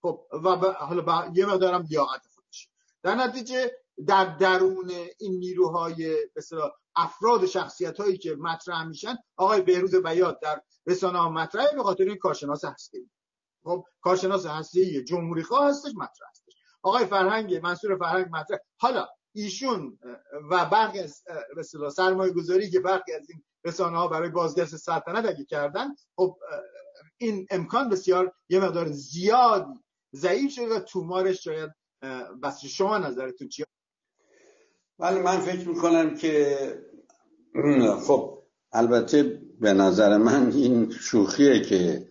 خب و حالا. یه مقدارم لیاقت خودش در نتیجه در درون این نیروهای مثلا افراد شخصیت هایی که مطرح میشن آقای بهروز بیات در رسانه ها مطرح به خاطر این کارشناس هستی خب کارشناس هستی جمهوری خواه هستش مطرح هستش. آقای فرهنگ منصور فرهنگ مطرح. حالا ایشون و برخی از مثلا سرمایه گذاری که برخی از این رسانه ها برای بازگشت سلطنت اگه کردن خب این امکان بسیار یه مقدار زیاد ضعیف شده و تومارش شاید بس شما نظرتون چیه؟ ولی من فکر می‌کنم که خب البته به نظر من این شوخیه که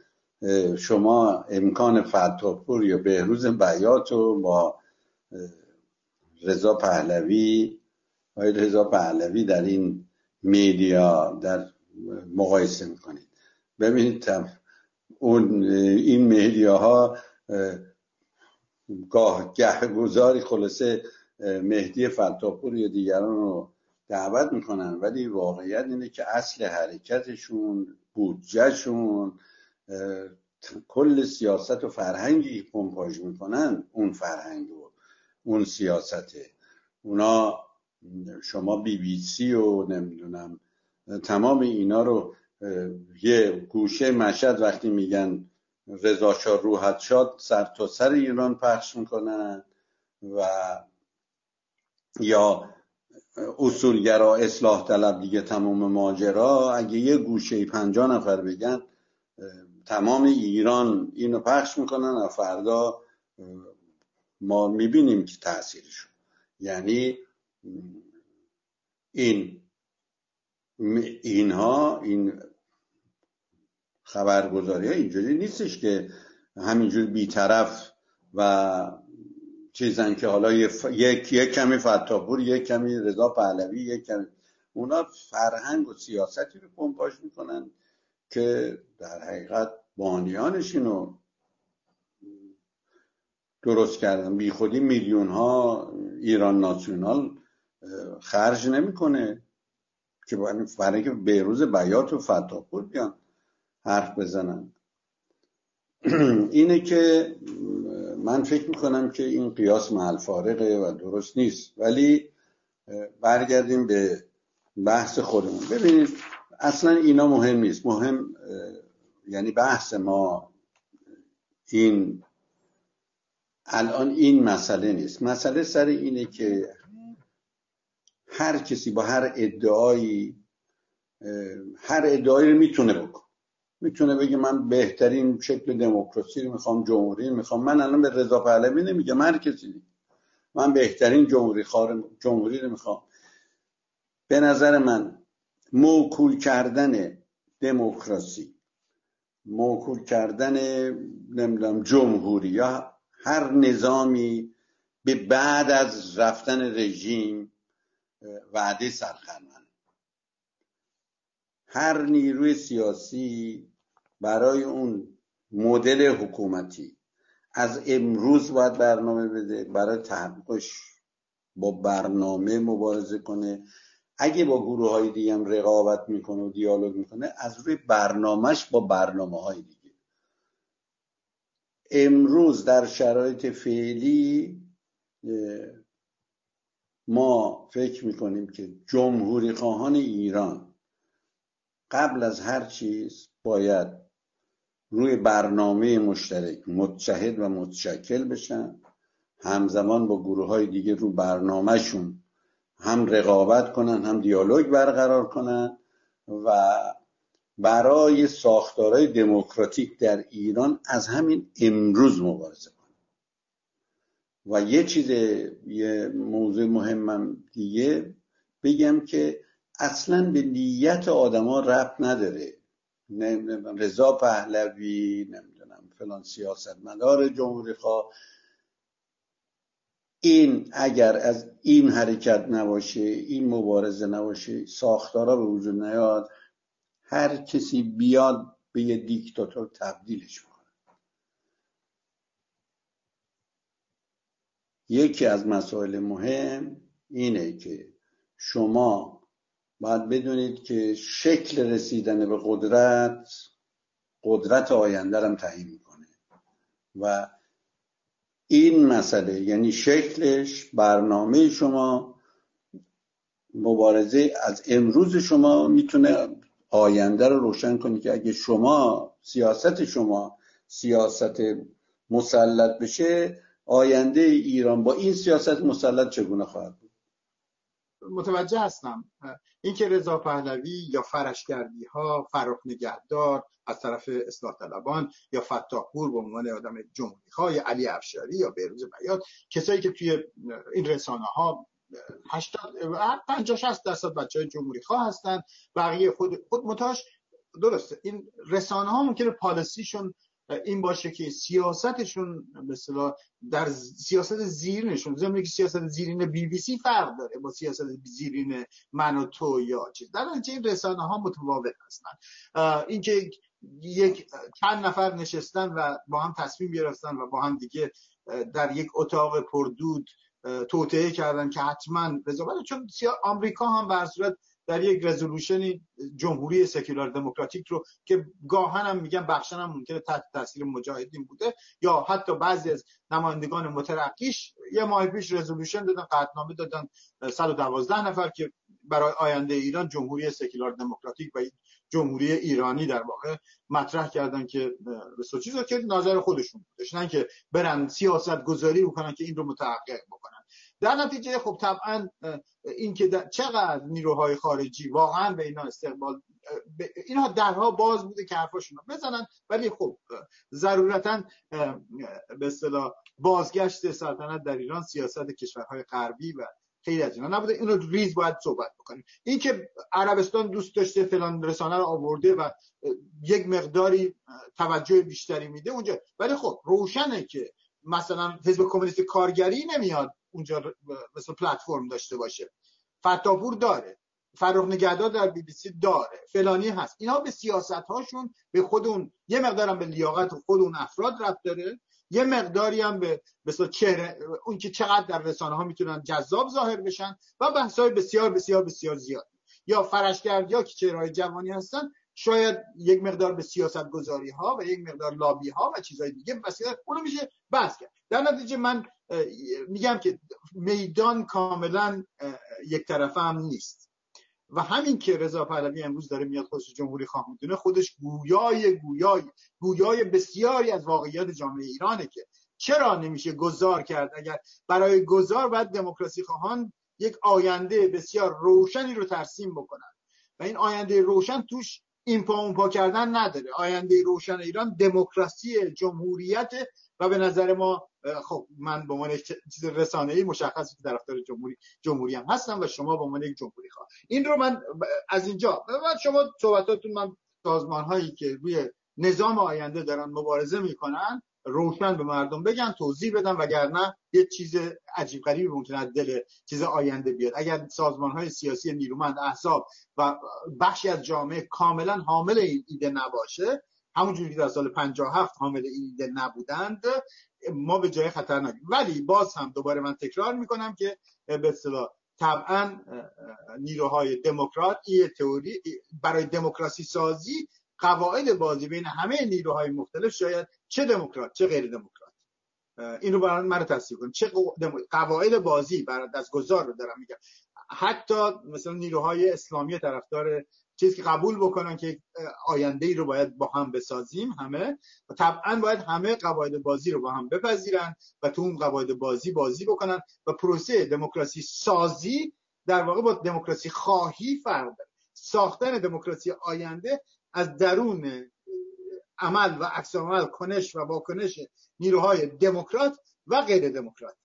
شما امکان فتاپور یا بهروز بیات رو با رضا پهلوی آقای رضا پهلوی در این میدیا در مقایسه می‌کنید. ببینید اون این میدیاها گاه گذاری خلاصه مهدی فتاپور یا دیگران رو دعوت می‌کنن ولی واقعیت اینه که اصل حرکتشون بودجهشون کل سیاست و فرهنگی پمپاژ می‌کنن اون فرهنگ و اون سیاسته. اونا شما بی بی سی و نمی‌دونم تمام اینا رو یه گوشه مشهد وقتی میگن رضا شاه روحت شاد سر تا سر ایران پخش می‌کنن و یا اصولگرا اصلاح طلب دیگه تمام ماجرا اگه یه گوشه پنجا نفر بگن تمام ایران اینو پخش می‌کنن و فردا ما می‌بینیم که تاثیرشون یعنی این اینها این خبرگزاری ها اینجوری نیستش که همینجور بیطرف و چیزن که حالا یک یک کمی فتاپور یک کمی رضا پهلوی یک کمی اونا فرهنگ و سیاستی رو پمپاژ می‌کنن که در حقیقت بانیانش اینو درست کردن. بی خودی میلیون ها ایران ناسیونال خرج نمی‌کنه که برای که بیروز بیات و فتاپور بیان حرف بزنن. اینه که من فکر می‌کنم که این قیاس محل فارقه و درست نیست. ولی برگردیم به بحث خودمون. ببینید اصلا اینا مهم نیست. مهم یعنی بحث ما این الان این مسئله نیست. مسئله سر اینه که هر کسی با هر ادعایی هر ادعایی رو می‌تونه بکن می‌تونه بگه من بهترین شکل دموکراسی رو می‌خوام جمهوری می‌خوام. من الان به رضا پهلوی نمیگم هر کسی من بهترین جمهوری خار جمهوری رو می‌خوام. به نظر من موکول کردن دموکراسی موکول کردن نمی‌دونم جمهوری یا هر نظامی به بعد از رفتن رژیم وعده سرخرمن هر نیروی سیاسی برای اون مدل حکومتی. از امروز باید برنامه بده برای تحقیقش با برنامه مبارزه کنه. اگه با گروه های دیگه هم رقابت می‌کنه و دیالوگ می‌کنه از روی برنامهش با برنامه های دیگه. امروز در شرایط فعلی ما فکر می‌کنیم که جمهوری خواهان ایران قبل از هر چیز باید روی برنامه مشترک متشهد و متشکل بشن. همزمان با گروه های دیگه رو برنامهشون هم رقابت کنن هم دیالوگ برقرار کنن و برای ساختارهای دموکراتیک در ایران از همین امروز مبارزه کنن. و یه چیز یه موضوع مهمم دیگه بگم که اصلا به نیت آدما ربط نداره. رضا پهلوی نمی‌دونم فلان سیاستمدار جمهوری خواه. این اگر از این حرکت نباشه این مبارزه نباشه ساختارا به وجود نیاد هر کسی بیاد به یه دیکتاتور تبدیلش کنه. یکی از مسائل مهم اینه که شما باید بدونید که شکل رسیدن به قدرت قدرت آینده هم تعیین می‌کنه. و این مسئله یعنی شکلش برنامه شما مبارزه از امروز شما می‌تونه آینده رو روشن کنی که اگه شما سیاست شما سیاست مسلط بشه آینده ایران با این سیاست مسلط چگونه خواهد متوجه هستم. اینکه رضا پهلوی یا فرشگردی ها فراخ نگهدار از طرف اصلاح طلبان یا فتاحپور به عنوان آدم جمهوری ها علی افشاری یا بهروز بیات کسایی که توی این رسانه ها 80 50 60 درصد بچه های جمهوری خواه هستن بقیه خود خود متاش درسته این رسانه ها ممکنه پالیسیشون این باشه که سیاستشون مثلا در سیاست زیرینشون ضمن که سیاست زیرین بی بی سی فرق داره با سیاست زیرین من و تو یا چیز. در نتیجه این رسانه ها متفاوت هستن. اینکه یک چند نفر نشستن و با هم تصمیم گرفتن و با هم دیگه در یک اتاق پردود توطعه کردن که حتما رضا چون آمریکا هم به صورت در یک رزولوشن جمهوری سکولار دموکراتیک رو که گاهن هم میگن بخشن هم ممکنه تحت تاثیر مجاهدین بوده یا حتی بعضی از نمایندگان مترقیش یه ماه پیش رزولوشن دادن قطعنامه دادن. 112 نفر که برای آینده ایران جمهوری سکولار دموکراتیک و جمهوری ایرانی در واقع مطرح کردن که به چیز که نظر خودشون بودش. نه که برن سیاست گذاری بکنن که این رو متحقق بکنن. در نتیجه خب طبعا این که چقدر نیروهای خارجی واقعا به اینا استقبال اینها درها باز بوده که حرفاشون رو بزنن ولی خب ضرورتا به اصطلاح بازگشت سلطنت در ایران سیاست کشورهای غربی و خیلی از اینا نبوده. اینو ریز باید صحبت بکنیم. این که عربستان دوست داشته فلان رسانه رو آورده و یک مقداری توجه بیشتری میده اونجا ولی خب روشنه که مثلا حزب کمونیست کارگری نمیاد اونجا مثل پلتفرم داشته باشه. فتاپور داره. فرخ نگهدار در بی بی سی داره. فلانی هست. اینا به سیاست هاشون به خود اون یه مقدارم به لیاقت خود اون افراد رفت داره. یه مقداری هم به مثلا چهره اون که چقدر در رسانه ها می‌تونن جذاب ظاهر بشن و بحث های بسیار بسیار بسیار زیاد. یا فرشگرد یا که چهره جوانی هستن شاید یک مقدار به سیاست گذاری ها و یک مقدار لابی ها و چیزهای دیگه بسیار اونو میشه بحث کرد. در نتیجه من میگم که میدان کاملا یک طرفه هم نیست. و همین که رضا پهلوی امروز داره میاد خودش جمهوری خواه می‌دونه خودش گویای گویای گویای بسیاری از واقعیات جامعه ایرانه که چرا نمیشه گذار کرد؟ اگر برای گذار باید دموکراسی خواهان یک آینده بسیار روشنی رو ترسیم بکنن. و این آینده روشن توش این پا اون پا کردن نداره. آینده روشن ایران دموکراسی جمهوریت و به نظر ما خب من به عنوان چیز رسانه ای مشخصی که طرفدار جمهوری جمهوری هم هستم و شما به عنوان یک جمهوری خواه این رو من از اینجا و شما صحبتاتون من سازمان هایی که روی نظام آینده دارن مبارزه می‌کنن روشن به مردم بگن توضیح بدن وگرنه یه چیز عجیب غریبی ممکن از دل چیز آینده بیاد. اگر سازمان های سیاسی نیرومند احزاب و بخشی از جامعه کاملا حامل این ایده نباشه همونجوری که در سال 57 حامل این ایده نبودند ما به جای خطر ولی باز هم دوباره من تکرار می‌کنم که به اصطلاح طبعا نیروهای دموکرات تئوری برای دموکراسی سازی قواعد بازی بین همه نیروهای مختلف شاید چه دموکرات چه غیر دموکرات. اینو برای من تصدیق کنید چه قواعد بازی برای دستگذار رو دارم میگم. حتی مثلا نیروهای اسلامی طرفدار چیزی که قبول بکنن که آینده ای رو باید با هم بسازیم همه و طبعا باید همه قواعد بازی رو با هم بپذیرن و تو اون قواعد بازی بازی بکنن و پروسه دموکراسی سازی در واقع با دموکراسی خواهی فرق داره. ساختن دموکراسی آینده از درون عمل و عکس عمل کنش و واکنش نیروهای دموکرات و غیر دموکرات.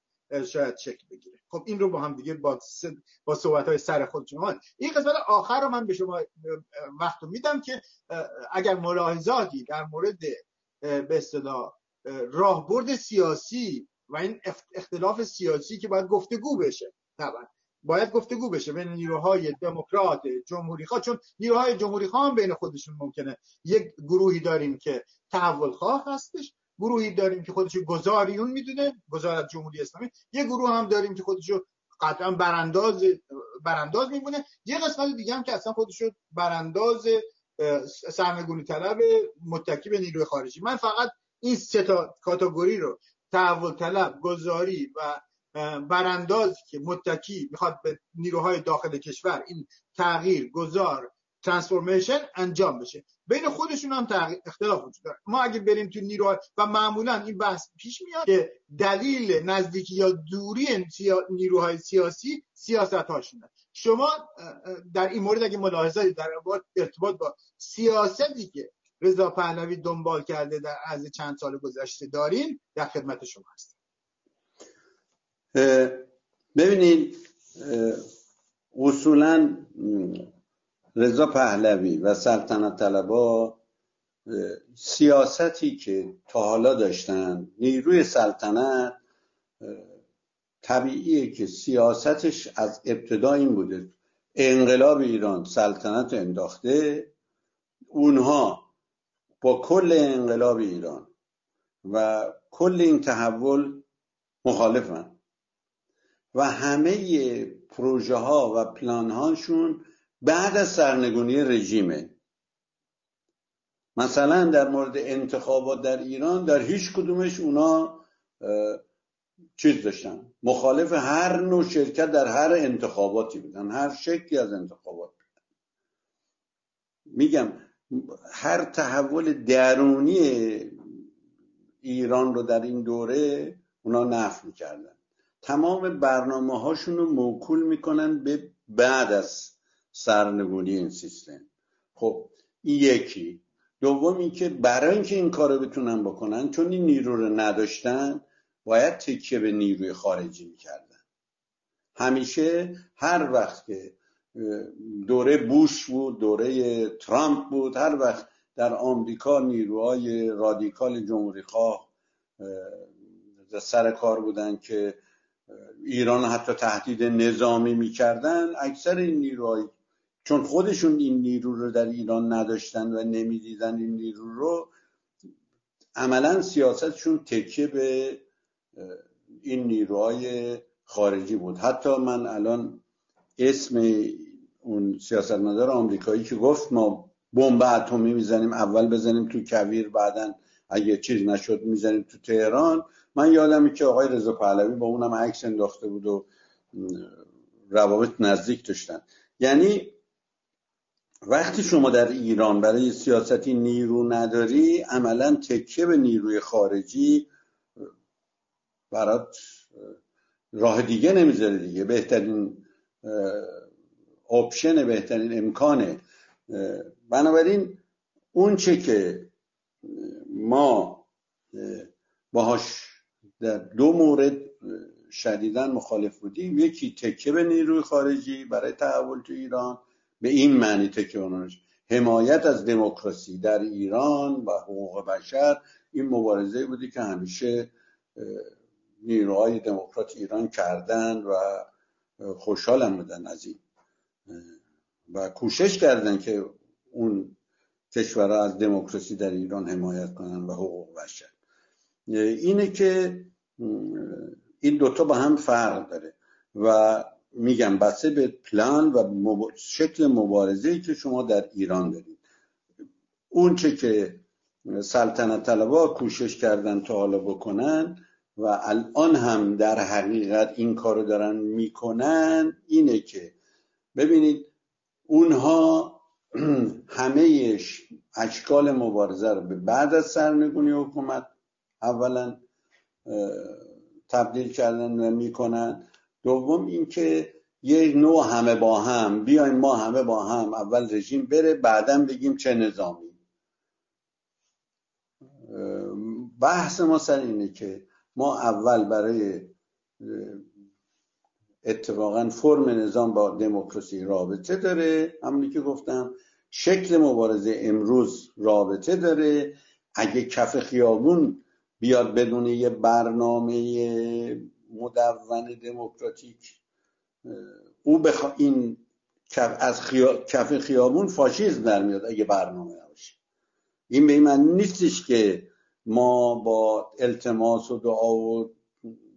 شاید شکل بگیره. خب این رو با هم دیگه با, با صحبت های سر خود شما این قسمت آخر رو من به شما وقت میدم که اگر ملاحظاتی در مورد به اصطلاح راهبرد سیاسی و این اختلاف سیاسی که باید گفتگو بشه طبعا باید گفتگو بشه بین نیروهای دموکرات جمهوری خواه چون نیروهای جمهوری خواه هم بین خودشون ممکنه یک گروهی داریم که تحول خواه هستش گروهی داریم که خودشو گذاریون می‌دونه گذار از جمهوری اسلامی. یه گروه هم داریم که خودشو قطعا برانداز برانداز میمونه یه قسمت دیگه هم که اصلا خودشو برانداز سرنگونی طلب متکی به نیروی خارجی. من فقط این سه تا کاتگوری رو تحول طلب گذاری و براندازی که متکی می‌خواد به نیروهای داخل کشور این تغییر گذار ترانسفورمیشن انجام بشه. بین خودشون هم اختلاف وجود داره. ما اگه بریم تو نیرو و معمولا این بحث پیش میاد که دلیل نزدیکی یا دوری نیروهای سیاسی سیاست هاشونه شما در این مورد اگه ملاحظاتی در ارتباط با سیاستی که رضا پهلوی دنبال کرده در از چند سال گذشته دارین در خدمت شما هست ببینید اصولا رضا پهلوی و سلطنت طلبا سیاستی که تا حالا داشتن نیروی سلطنت طبیعیه که سیاستش از ابتدا این بوده. انقلاب ایران سلطنت انداخته اونها با کل انقلاب ایران و کل این تحول مخالفن. و همه پروژه ها و پلان هاشون بعد از سرنگونی رژیمه. مثلا در مورد انتخابات در ایران در هیچ کدومش اونا چیز داشتن. مخالف هر نوع شرکت در هر انتخاباتی بودن. هر شکلی از انتخابات. میگم هر تحول درونی ایران رو در این دوره اونا نفع می‌کردن. تمام برنامه هاشون رو موکول می‌کنن به بعد از سرنگونی این سیستم. خب این یکی. دوم اینکه برای اینکه این کارو بتونن بکنن چون این نیرو رو نداشتن باید تکیه به نیروی خارجی می‌کردن. همیشه هر وقت که دوره بوش بود دوره ترامپ بود هر وقت در آمریکا نیروهای رادیکال جمهوری خواه سر کار بودن که ایران حتی تهدید نظامی می‌کردن اکثر این نیروهای چون خودشون این نیرو رو در ایران نداشتن و نمی‌دیدن این نیرو رو عملا سیاستشون تکیه به این نیروهای خارجی بود. حتی من الان اسم اون سیاستمدار آمریکایی که گفت ما بمب اتمی می‌زنیم اول بزنیم تو کویر بعدا اگه چیز نشد می‌زنیم تو تهران. من یادمه که آقای رضا پهلوی با اونم عکس انداخته بود و روابط نزدیک داشتن. یعنی وقتی شما در ایران برای سیاستی نیرو نداری عملا تکیه به نیروی خارجی برات راه دیگه نمی‌ذاره دیگه. بهترین اپشن بهترین امکانه بنابراین اون چه که ما باهاش در دو مورد شدیدا مخالف بودیم. یکی تکیه به نیروی خارجی برای تحول تو ایران به این معنی تکیه حمایت از دموکراسی در ایران و حقوق بشر این مبارزه بودی که همیشه نیروهای دموکرات ایران کردن و خوشحالم بودن از این. و کوشش کردن که اون کشورها از دموکراسی در ایران حمایت کنن و حقوق بشر. اینه که این دوتا با هم فرق داره. و میگم بسته به پلان و شکل مبارزه که شما در ایران دارید. اون چه که سلطنت طلبا کوشش کردن تا حالا بکنن و الان هم در حقیقت این کارو دارن می‌کنن اینه که ببینید اونها همه اشکال مبارزه رو به بعد از سرنگونی حکومت اولا تبدیل کردن و می‌کنن. دوم اینکه یه نوع همه با هم بیایم ما همه با هم اول رژیم بره بعدا بگیم چه نظامی. بحث ما سر اینه که ما اول برای اتفاقا فرم نظام با دموکراسی رابطه داره. همونی که گفتم شکل مبارزه امروز رابطه داره. اگه کف خیابون بیاد بدون یه برنامه مدون دموکراتیک او بخوا این از کف خیابون فاشیزم در میاد اگه برنامه نباشه. این به من نیستش که ما با التماس و دعا و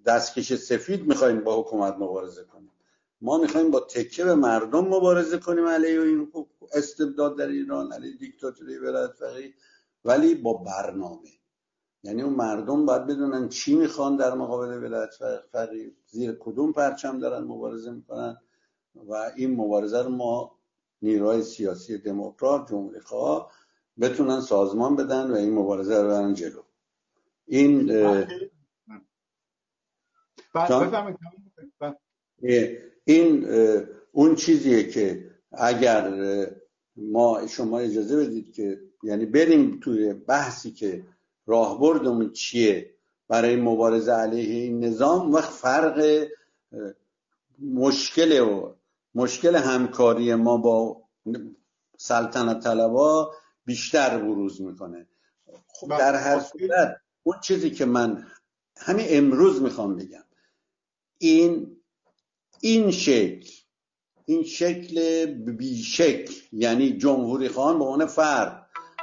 دستکش سفید می‌خوایم با حکومت مبارزه کنیم. ما می‌خوایم با تکه به مردم مبارزه کنیم علیه این استبداد در ایران علیه دیکتاتوری ولایت ولی با برنامه. یعنی اون مردم باید بدونن چی می‌خوان در مقابل ولایت فقیه. زیر کدوم پرچم دارن مبارزه می‌کنن و این مبارزه رو ما نیروهای سیاسی دموکرات جمهوری خواه بتونن سازمان بدن و این مبارزه رو برن جلو. این این اون چیزیه که اگر ما شما اجازه بدید که یعنی بریم توی بحثی که راهبردمون چیه؟ برای مبارزه علیه این نظام وقت فرق مشکل و مشکل همکاری ما با سلطنت طلبا بیشتر بروز می‌کنه. خب در هر صورت اون چیزی که من همین امروز می‌خوام بگم این این شکل این شکل بیشکل یعنی جمهوری خان به عنوان فرد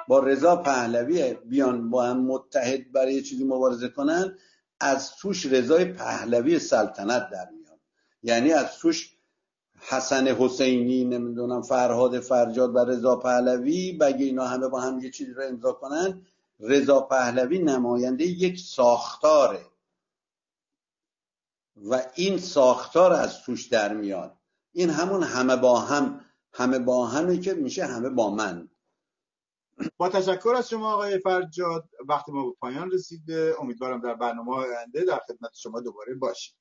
با رضا پهلوی بیان با هم متحد برای چیزی مبارزه کنن از توش رضای پهلوی سلطنت در میاد یعنی از توش حسن حسینی نمی‌دونم فرهاد فرجاد و رضا پهلوی بگه اینا همه با هم یه چیزی رو امضا کنن رضا پهلوی نماینده یک ساختاره. و این ساختار از توش در میاد. این همون همه با هم همه با همه که میشه همه با من. با تشکر از شما آقای فرجاد وقت ما به پایان رسیده. امیدوارم در برنامه آینده در خدمت شما دوباره باشیم.